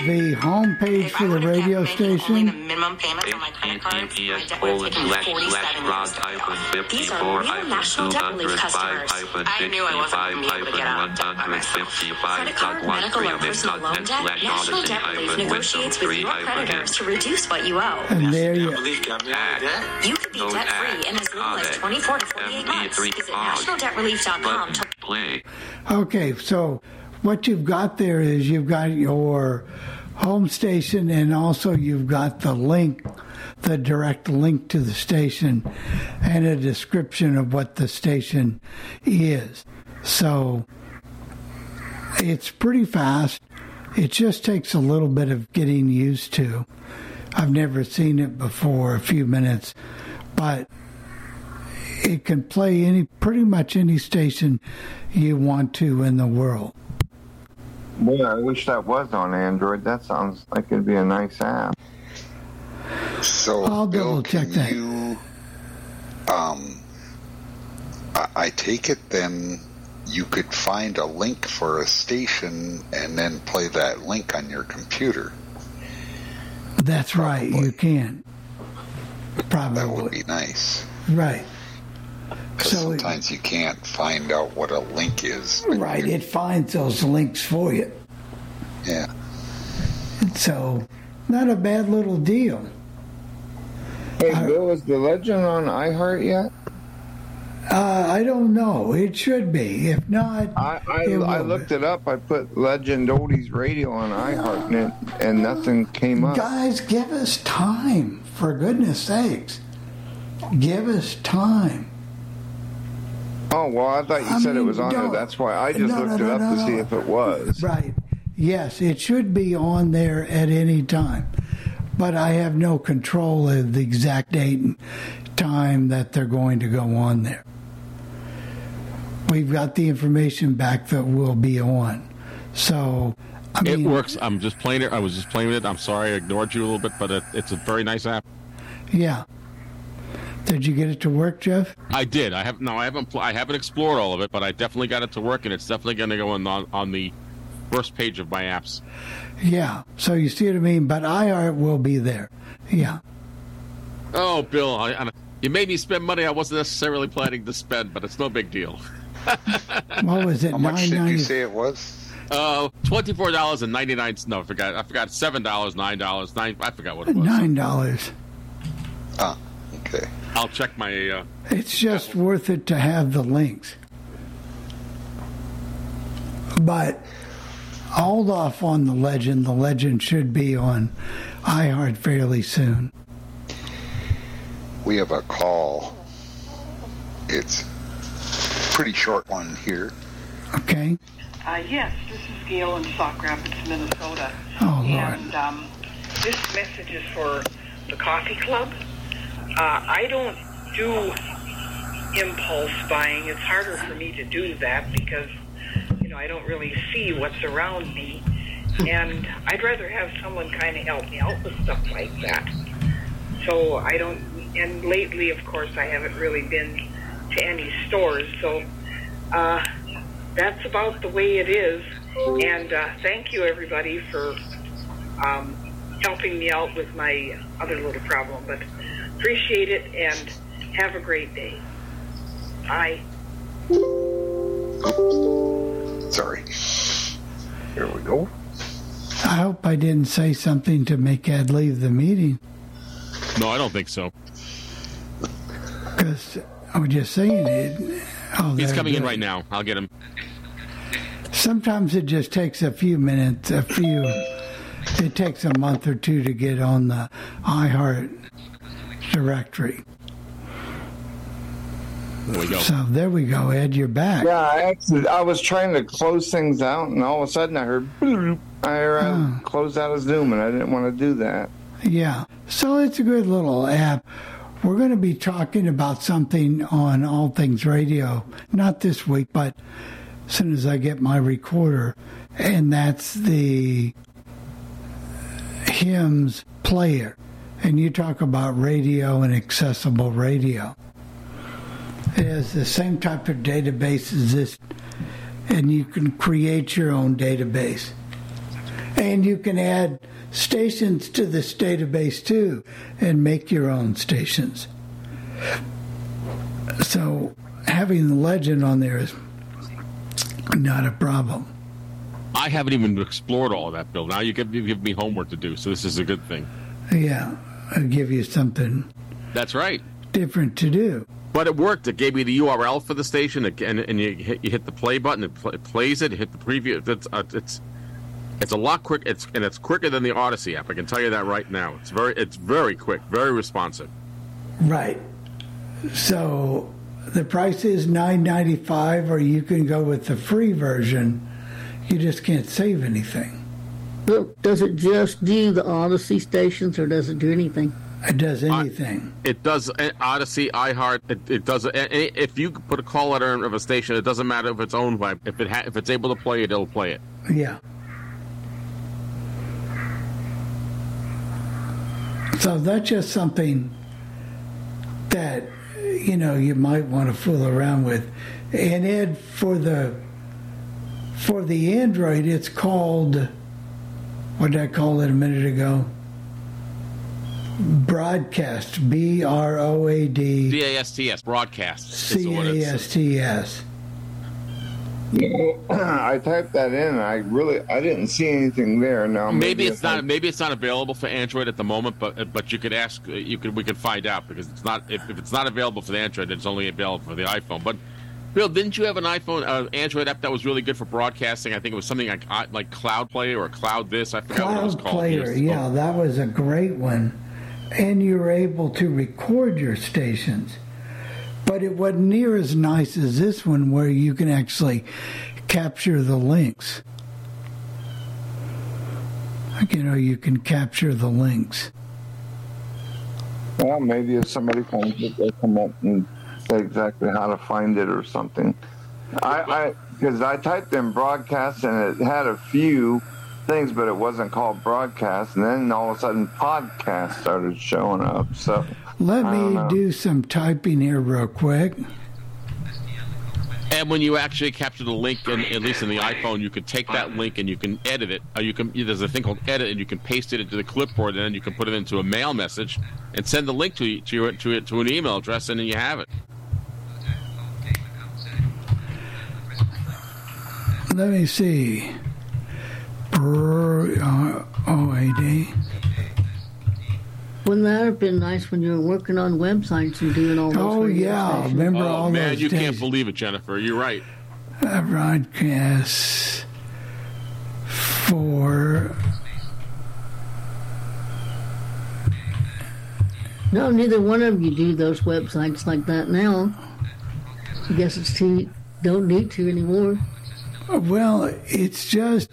the home page for the radio station. Minimum payment for my credit cards. https colon slash slash rod hyphen fifty four hyphen two hundred five hyphen sixty five hyphen one hundred fifty five dot one three of it dot net slash National odyssey Debt Relief hyphen window negotiates with your creditors to reduce what you owe. And there you go. You could be debt free in as little as 24 to 48 months. Visit nationaldebtrelief.com to play. Okay, so what you've got there is you've got your home station and also you've got the link, the direct link to the station and a description of what the station is. So it's pretty fast. It just takes a little bit of getting used to. I've never seen it before, a few minutes, but it can play any pretty much any station you want to in the world. Boy, I wish that was on Android. That sounds like it'd be a nice app. So, I'll Bill, double check that. you? Um, I, I take it then you could find a link for a station and then play that link on your computer. That's right, you can. Probably. That would be nice. Right. 'Cause So it- sometimes you can't find out what a link is. Right, it finds those links for you. Yeah. So, not a bad little deal. Hey, Bill, is the legend on iHeart yet? Uh, I don't know. It should be. If not, I, I, it I looked it up. I put Legend Oldies Radio on iHeart and, it, and nothing came up. Guys, give us time, for goodness sakes. Give us time. Oh, well, I thought you I said it was on there. That's why I just No, looked no, it up no, to see if it was. Right. Yes, it should be on there at any time. But I have no control of the exact date and time that they're going to go on there. We've got the information back that will be on. So, I it works. I'm just playing it. I was just playing it. I'm sorry I ignored you a little bit, but it, it's a very nice app. yeah. Did you get it to work, Jeff? I did. I have no. I haven't. pl- I haven't explored all of it, but I definitely got it to work, and it's definitely going to go on, on on the first page of my apps. Yeah. So you see what I mean? But iHeart will be there. Yeah. Oh, Bill, I, I, you made me spend money I wasn't necessarily planning to spend, but it's no big deal. What was it? How much Nine did you say it was? Uh, twenty four dollars and ninety nine. No, I forgot. I forgot seven dollars, nine dollars, nine. I forgot what it was. Nine dollars. Ah, okay. I'll check my. Uh, It's just worth it to have the links. But hold off on the legend. The legend should be on iHeart fairly soon. We have a call. It's a pretty short one here. Okay. Uh, yes, this is Gail in Sauk Rapids, Minnesota. Oh, Lord. And um, this message is for the coffee club. Uh, I don't do impulse buying. It's harder for me to do that because, you know, I don't really see what's around me. And I'd rather have someone kind of help me out with stuff like that. So I don't, and lately, of course, I haven't really been to any stores. So uh, that's about the way it is. And uh, thank you, everybody, for um, helping me out with my other little problem. But appreciate it and have a great day. Bye. Sorry. Here we go. I hope I didn't say something to make Ed leave the meeting No, I don't think so. because I was just saying it. Oh, He's coming it in right now. I'll get him. Sometimes it just takes a few minutes, a few. It takes a month or two to get on the iHeart directory. There we go. So there we go, Ed. You're back. Yeah, I actually I was trying to close things out, and all of a sudden I heard bloop. I uh, closed out of Zoom, and I didn't want to do that. Yeah. So it's a good little app. We're going to be talking about something on All Things Radio, not this week, but as soon as I get my recorder, and that's the HIMS player. And you talk about radio and accessible radio. It has the same type of database as this, and you can create your own database. And you can add stations to this database too and make your own stations. So having the legend on there is not a problem. I haven't even explored all of that, Bill. Now you give, you give me homework to do, so this is a good thing. Yeah, give you something That's right. different to do. But it worked. It gave me the URL for the station, and, and you, hit, you hit the play button. It, pl- it plays it. Hit the preview. It's uh, it's it's a lot quick. It's and it's quicker than the Odyssey app. I can tell you that right now. It's very it's very quick, very responsive. Right. So the price is nine ninety five, or you can go with the free version. You just can't save anything. Look, does it just do the Odyssey stations, or does it do anything? It does anything. It does uh, Odyssey, iHeart. It, it does. uh, any- If you put a call letter of a station, it doesn't matter if it's owned by. If it ha- if it's able to play it, it'll play it. Yeah. So that's just something that you know you might want to fool around with. And Ed, for the for the Android, it's called what did I call it a minute ago? Broadcast. B R O A D B A S T S broadcast. is C what A it's- S T S. I typed that in. And I really I didn't see anything there. Now Maybe it's if I- not. Maybe it's not available for Android at the moment, but but you could ask. uh, You could we could find out because it's not. If, if it's not available for the Android, it's only available for the iPhone. But Bill, didn't you have an iPhone uh, Android app that was really good for broadcasting? I think it was something like uh, like Cloud Player or Cloud this. I forgot what it was Cloud called. Player, years ago. yeah, that was a great one. And you were able to record your stations. But it wasn't near as nice as this one where you can actually capture the links. You know, you can capture the links. Well, maybe if somebody comes, they'll come up and say exactly how to find it or something. I, I, because I typed in broadcast and it had a few things, but it wasn't called broadcast. And then all of a sudden, podcast started showing up. So Let me know. do some typing here real quick. And when you actually capture the link, in, at least in the iPhone, you can take that link and you can edit it. Or you can there's a thing called edit, and you can paste it into the clipboard, and then you can put it into a mail message and send the link to to your, to, it, to an email address, and then you have it. Let me see. Brr, uh, OAD. Wouldn't that have been nice when you were working on websites and doing all those? Oh, yeah. stations? Remember oh all man, those you days? can't believe it, Jennifer. You're right. uh, broadcasts for No, neither one of you do those websites like that now. I guess it's too don't need to anymore. Well it's just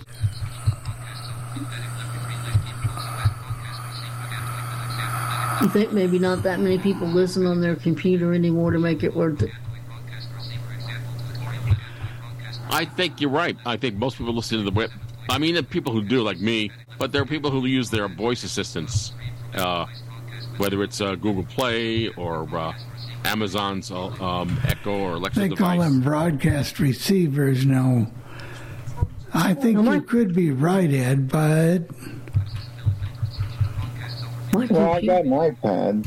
You think maybe not that many people listen on their computer anymore to make it worth it? I think you're right. I think most people listen to the web. I mean, there are people who do, like me, but there are people who use their voice assistants uh, whether it's uh, Google Play or uh, Amazon's uh, um, Echo or Alexa They device. call them broadcast receivers now. I think you could be right, Ed, but Well, I got an iPad.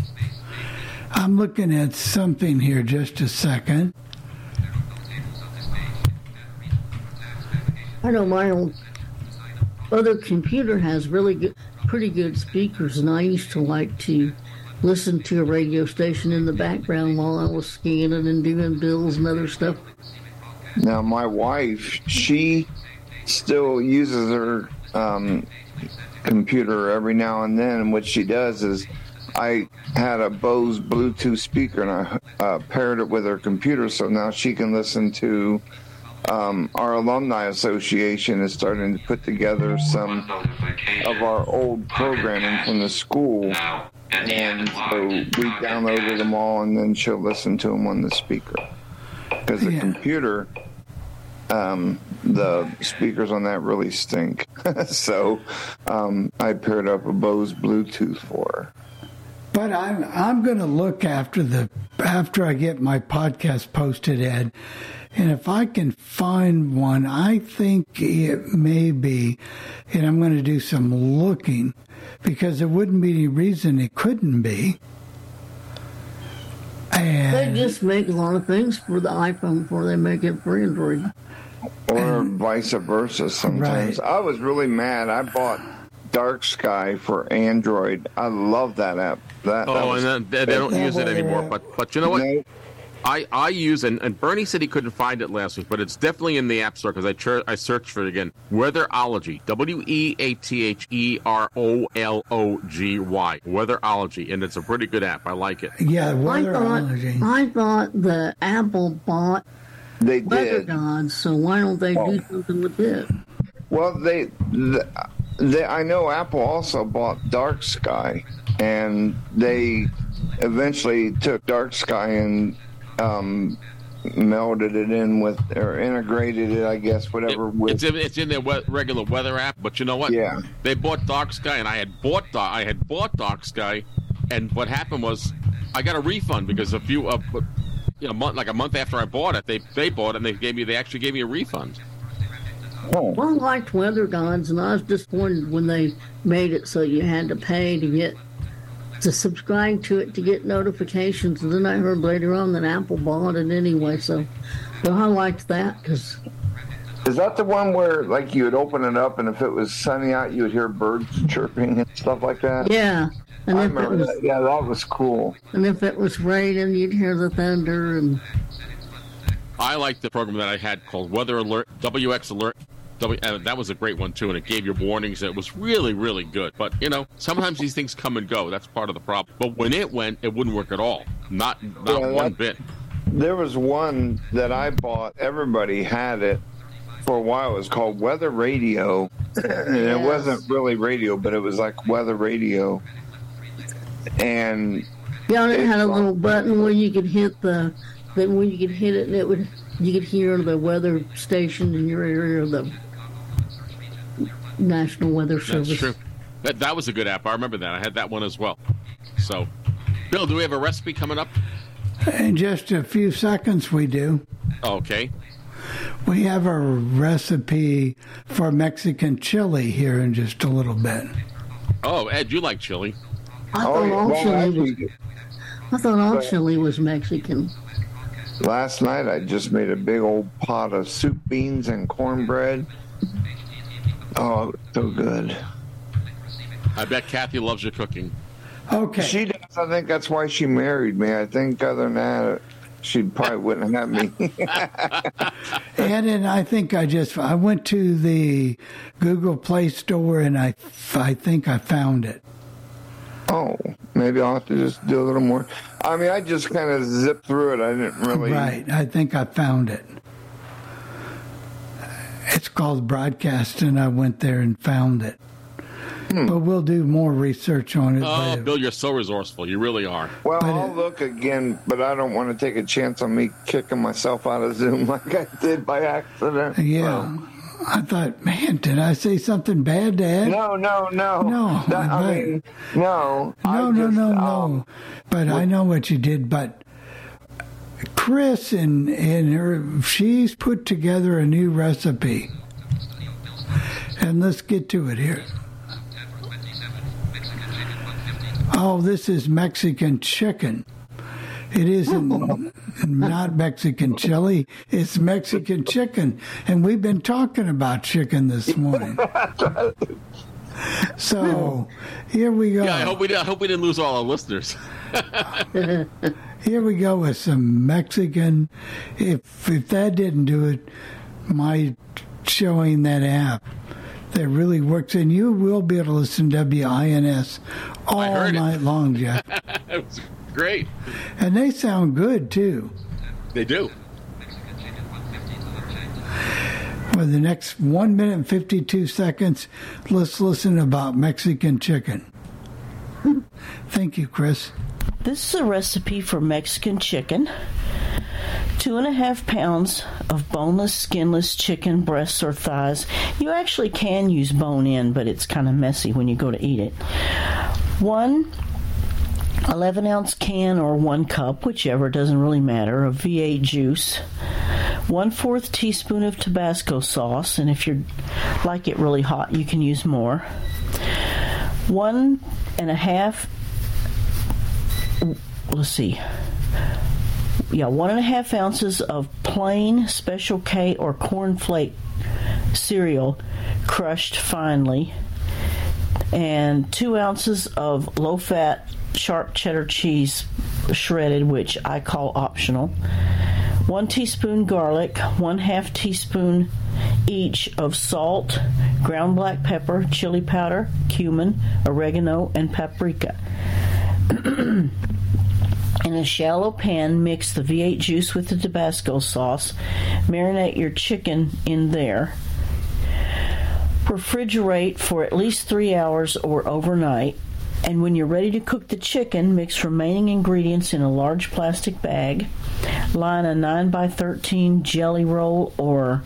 I'm looking at something here. Just a second. I know my old other computer has really good, pretty good speakers, and I used to like to listen to a radio station in the background while I was scanning and doing bills and other stuff. Now, my wife, she still uses her um, computer every now and then. And what she does is, I had a Bose Bluetooth speaker and I uh, paired it with her computer, so now she can listen to. Um, our alumni association is starting to put together some of our old programming from the school, and so we downloaded them all, and then she'll listen to them on the speaker because the computer um, the speakers on that really stink. so um, I paired up a Bose Bluetooth for her. But I'm I'm going to look after the after I get my podcast posted, Ed, and if I can find one, I think it may be, and I'm going to do some looking because there wouldn't be any reason it couldn't be. They just make a lot of things for the iPhone before they make it for Android. Or vice versa sometimes. I was really mad. I bought Dark Sky for Android. I love that app. That, that Oh, was- and then, they, they don't use it anymore. But but you know what? I, I use and, and Bernie said he couldn't find it last week, but it's definitely in the App Store because I chur- I searched for it again. Weatherology, W E A T H E R O L O G Y, Weatherology, and it's a pretty good app. I like it. Yeah, I thought, weatherology. I thought the Apple bought they Weather did. Gods, so why don't they do something with it? Well, they, the, they, I know Apple also bought Dark Sky, and they eventually took Dark Sky and um, melded it in with or integrated it, I guess, whatever. with It's in, it's in their we- regular weather app, but you know what? Yeah. They bought Dark Sky, and I had bought Dark, I had bought Dark Sky, and what happened was I got a refund because a few uh, you know, month, like a month after I bought it, they they bought it and they gave me they actually gave me a refund. Oh. Well, I liked Weather Gods, and I was disappointed when they made it so you had to pay to get to subscribe to it to get notifications. And then I heard later on that Apple bought it anyway, so so I liked that because Is that the one where, like, you would open it up, and if it was sunny out, you would hear birds chirping and stuff like that? yeah, and I if it remember was that. Yeah, that was cool. and if it was raining, you'd hear the thunder and I liked the program that I had called Weather Alert, WX Alert. W, and that was a great one too, and it gave you warnings. It was really, really good. But you know, sometimes these things come and go. That's part of the problem. But when it went, it wouldn't work at all. Not not Yeah, one that- bit. There was one that I bought. Everybody had it for a while. It was called Weather Radio, and it wasn't really radio, but it was like weather radio. And yeah, and it had a like- little button where you could hit the that when you could hit it, and it would you could hear the weather station in your area, the National Weather Service. That's true. That that was a good app. I remember that. I had that one as well. So, Bill, do we have a recipe coming up? In just a few seconds, we do. Okay. We have a recipe for Mexican chili here in just a little bit. Oh, Ed, you like chili? I Oh, thought yeah, all well, chili was. I thought all chili was Mexican. last night I just made a big old pot of soup beans and cornbread. Oh, so good. I bet Kathy loves your cooking. Okay. She does. I think that's why she married me. I think other than that, she probably wouldn't have me. And then I think I just I went to the Google Play Store and I I think I found it. oh, maybe I'll have to just do a little more. I mean, I just kind of zipped through it. I didn't really. Right. I think I found it. It's called Broadcast, and I went there and found it. But we'll do more research on it Oh, later. Bill, you're so resourceful. You really are. Well, I'll look again, but I don't want to take a chance on me kicking myself out of Zoom like I did by accident. Yeah. I thought, man, did I say something bad, Dad? No, no, no. No, That- I but- mean, no. I No, no, just, no, um, no. But I know what you did. But Chris and and her, she's put together a new recipe, and let's get to it here. Oh, this is Mexican chicken. It isn't not Mexican chili. It's Mexican chicken, and we've been talking about chicken this morning. So here we go. Yeah, I hope we I hope we didn't lose all our listeners. Here we go with some Mexican. If if that didn't do it, my showing that app that really works, and you will be able to listen to WINS all heard it. night long, Jeff. it was great. and they sound good too. They do. For the next one minute and fifty-two seconds, let's listen about Mexican chicken. Thank you, Chris. This is a recipe for Mexican chicken. Two and a half pounds of boneless, skinless chicken breasts or thighs. You actually can use bone in, but it's kind of messy when you go to eat it. One 11 ounce can or one cup, whichever, doesn't really matter, of V8 juice. One fourth teaspoon of Tabasco sauce, and if you like it really hot, you can use more. One and a half let's see. Yeah, one and a half ounces of plain Special K or cornflake cereal crushed finely, and two ounces of low fat sharp cheddar cheese shredded, which I call optional. One teaspoon garlic, one half teaspoon each of salt, ground black pepper, chili powder, cumin, oregano, and paprika. In a shallow pan, mix the V8 juice with the Tabasco sauce. Marinate your chicken in there. Refrigerate for at least three hours or overnight. And when you're ready to cook the chicken, mix remaining ingredients in a large plastic bag. Line a 9 by 13 jelly roll or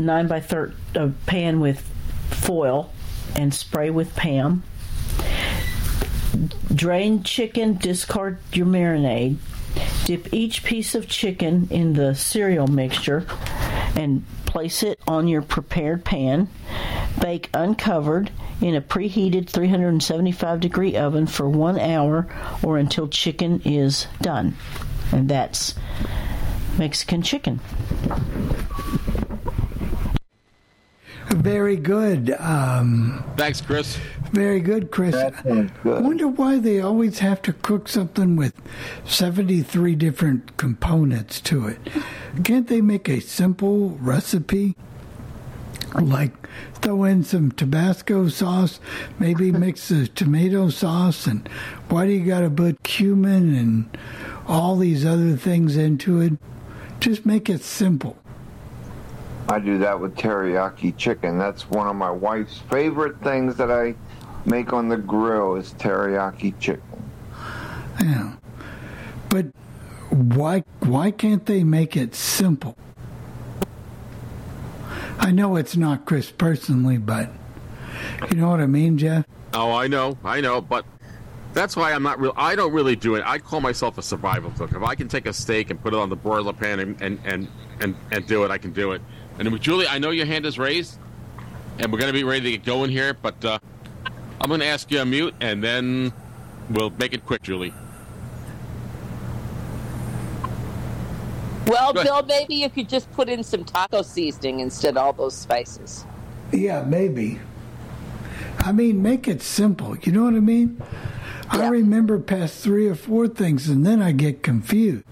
9 by 13 uh, pan with foil and spray with Pam. Drain chicken, discard your marinade. Dip each piece of chicken in the cereal mixture and place it on your prepared pan. Bake uncovered in a preheated 375 degree oven for one hour or until chicken is done. And that's Mexican chicken. Very good. Um, Thanks, Chris. Very good, Chris. I wonder why they always have to cook something with 73 different components to it. Can't they make a simple recipe? Like throw in some Tabasco sauce, maybe mix the tomato sauce, and why do you got to put cumin and all these other things into it? Just make it simple. I do that with teriyaki chicken. That's one of my wife's favorite things that I make on the grill is teriyaki chicken. Yeah. But why why can't they make it simple? I know it's not Chris personally, but you know what I mean, Jeff? Oh, I know, I know, but that's why I'm not real. I don't really do it. I call myself a survival cook. If I can take a steak and put it on the broiler pan and and and and, and do it, I can do it. And with Julie, I know your hand is raised, and we're going to be ready to get going here. But uh, I'm going to ask you to mute, and then we'll make it quick, Julie. Well, Bill, maybe you could just put in some taco seasoning instead of all those spices. Yeah, maybe. I mean, make it simple. You know what I mean? I remember past three or four things, and then I get confused.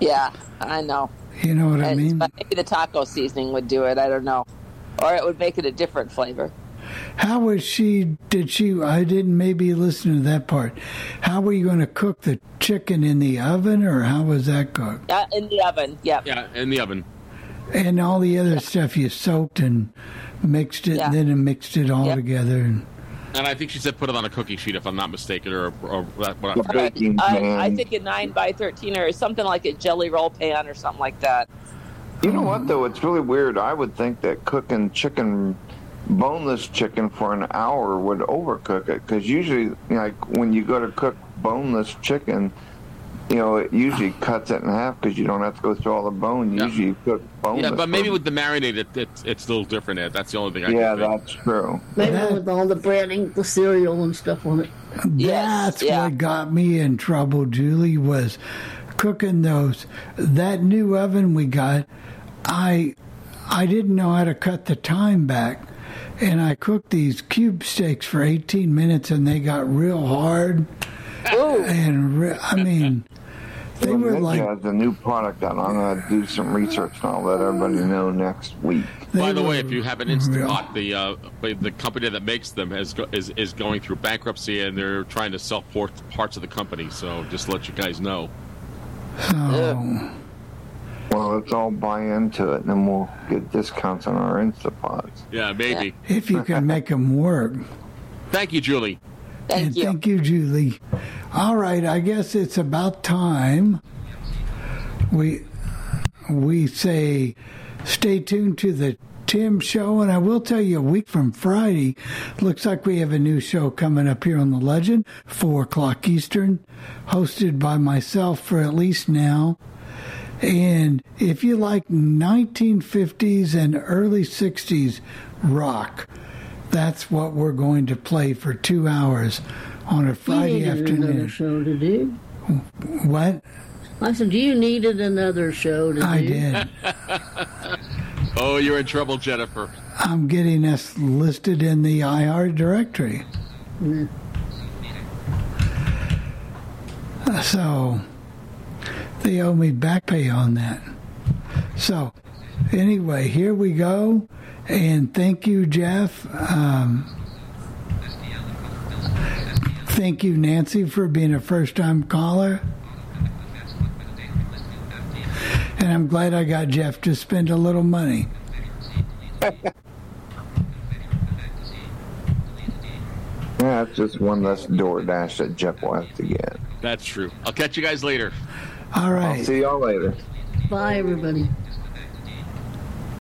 Yeah, I know. You know what I mean? Maybe the taco seasoning would do it. I don't know. Or it would make it a different flavor. How was she? Did she? I didn't maybe listen to that part. How were you going to cook the chicken in the oven, or how was that cooked? Yeah, in the oven. Yep. Yeah, in the oven. And all the other stuff you soaked and mixed it, Yeah. then and mixed it all Yep. together. And And I think she said put it on a cookie sheet, if I'm not mistaken, or, or what I Right. forgot. I, I think a 9 by 13 or something like a jelly roll pan or something like that. You know what though? It's really weird. I would think that cooking chicken, boneless chicken for an hour would overcook it because usually, like when you go to cook boneless chicken, you know, it usually cuts it in half because you don't have to go through all the bone. Usually, you cook boneless. Yeah, but maybe for- with the marinade, it, it's it's a little different. Ed. That's the only thing I yeah, can think. that's true. Maybe with all the breading, the cereal and stuff on it. That's what got me in trouble, Julie, was cooking those. That new oven we got, I I didn't know how to cut the time back. And I cooked these cube steaks for 18 minutes and they got real hard. Oh and re- I mean, they Well, were Ninja like has a new product out. I'm going to do some research and I'll let everybody know next week. By the way, if you have an instant pot, the uh, the company that makes them has go, is is going through bankruptcy, and they're trying to sell port, parts of the company. So just to let you guys know. So, Well, let's all buy into it and then we'll get discounts on our Instapods. Yeah, maybe. if you can make them work. Thank you, Julie. And Thank you, Julie. All right, I guess it's about time we we say stay tuned to the Tim show, and I will tell you a week from Friday, looks like we have a new show coming up here on the Legend, four o'clock Eastern, hosted by myself for at least now. And if you like 1950s and early 60s rock, that's what we're going to play for two hours on a Friday you needed another afternoon. show to do. What? I said do you needed another show to I do. did. Oh, you're in trouble, Jennifer. I'm getting us listed in the IR directory. So they owe me back pay on that. So anyway, here we go. And thank you, Jeff. Um, thank you, Nancy, for being a first time caller. And I'm glad I got Jeff to spend a little money. Yeah, it's just one less DoorDash that Jeff will have to get. That's true. I'll catch you guys later. All right. I'll see y'all later. Bye, everybody.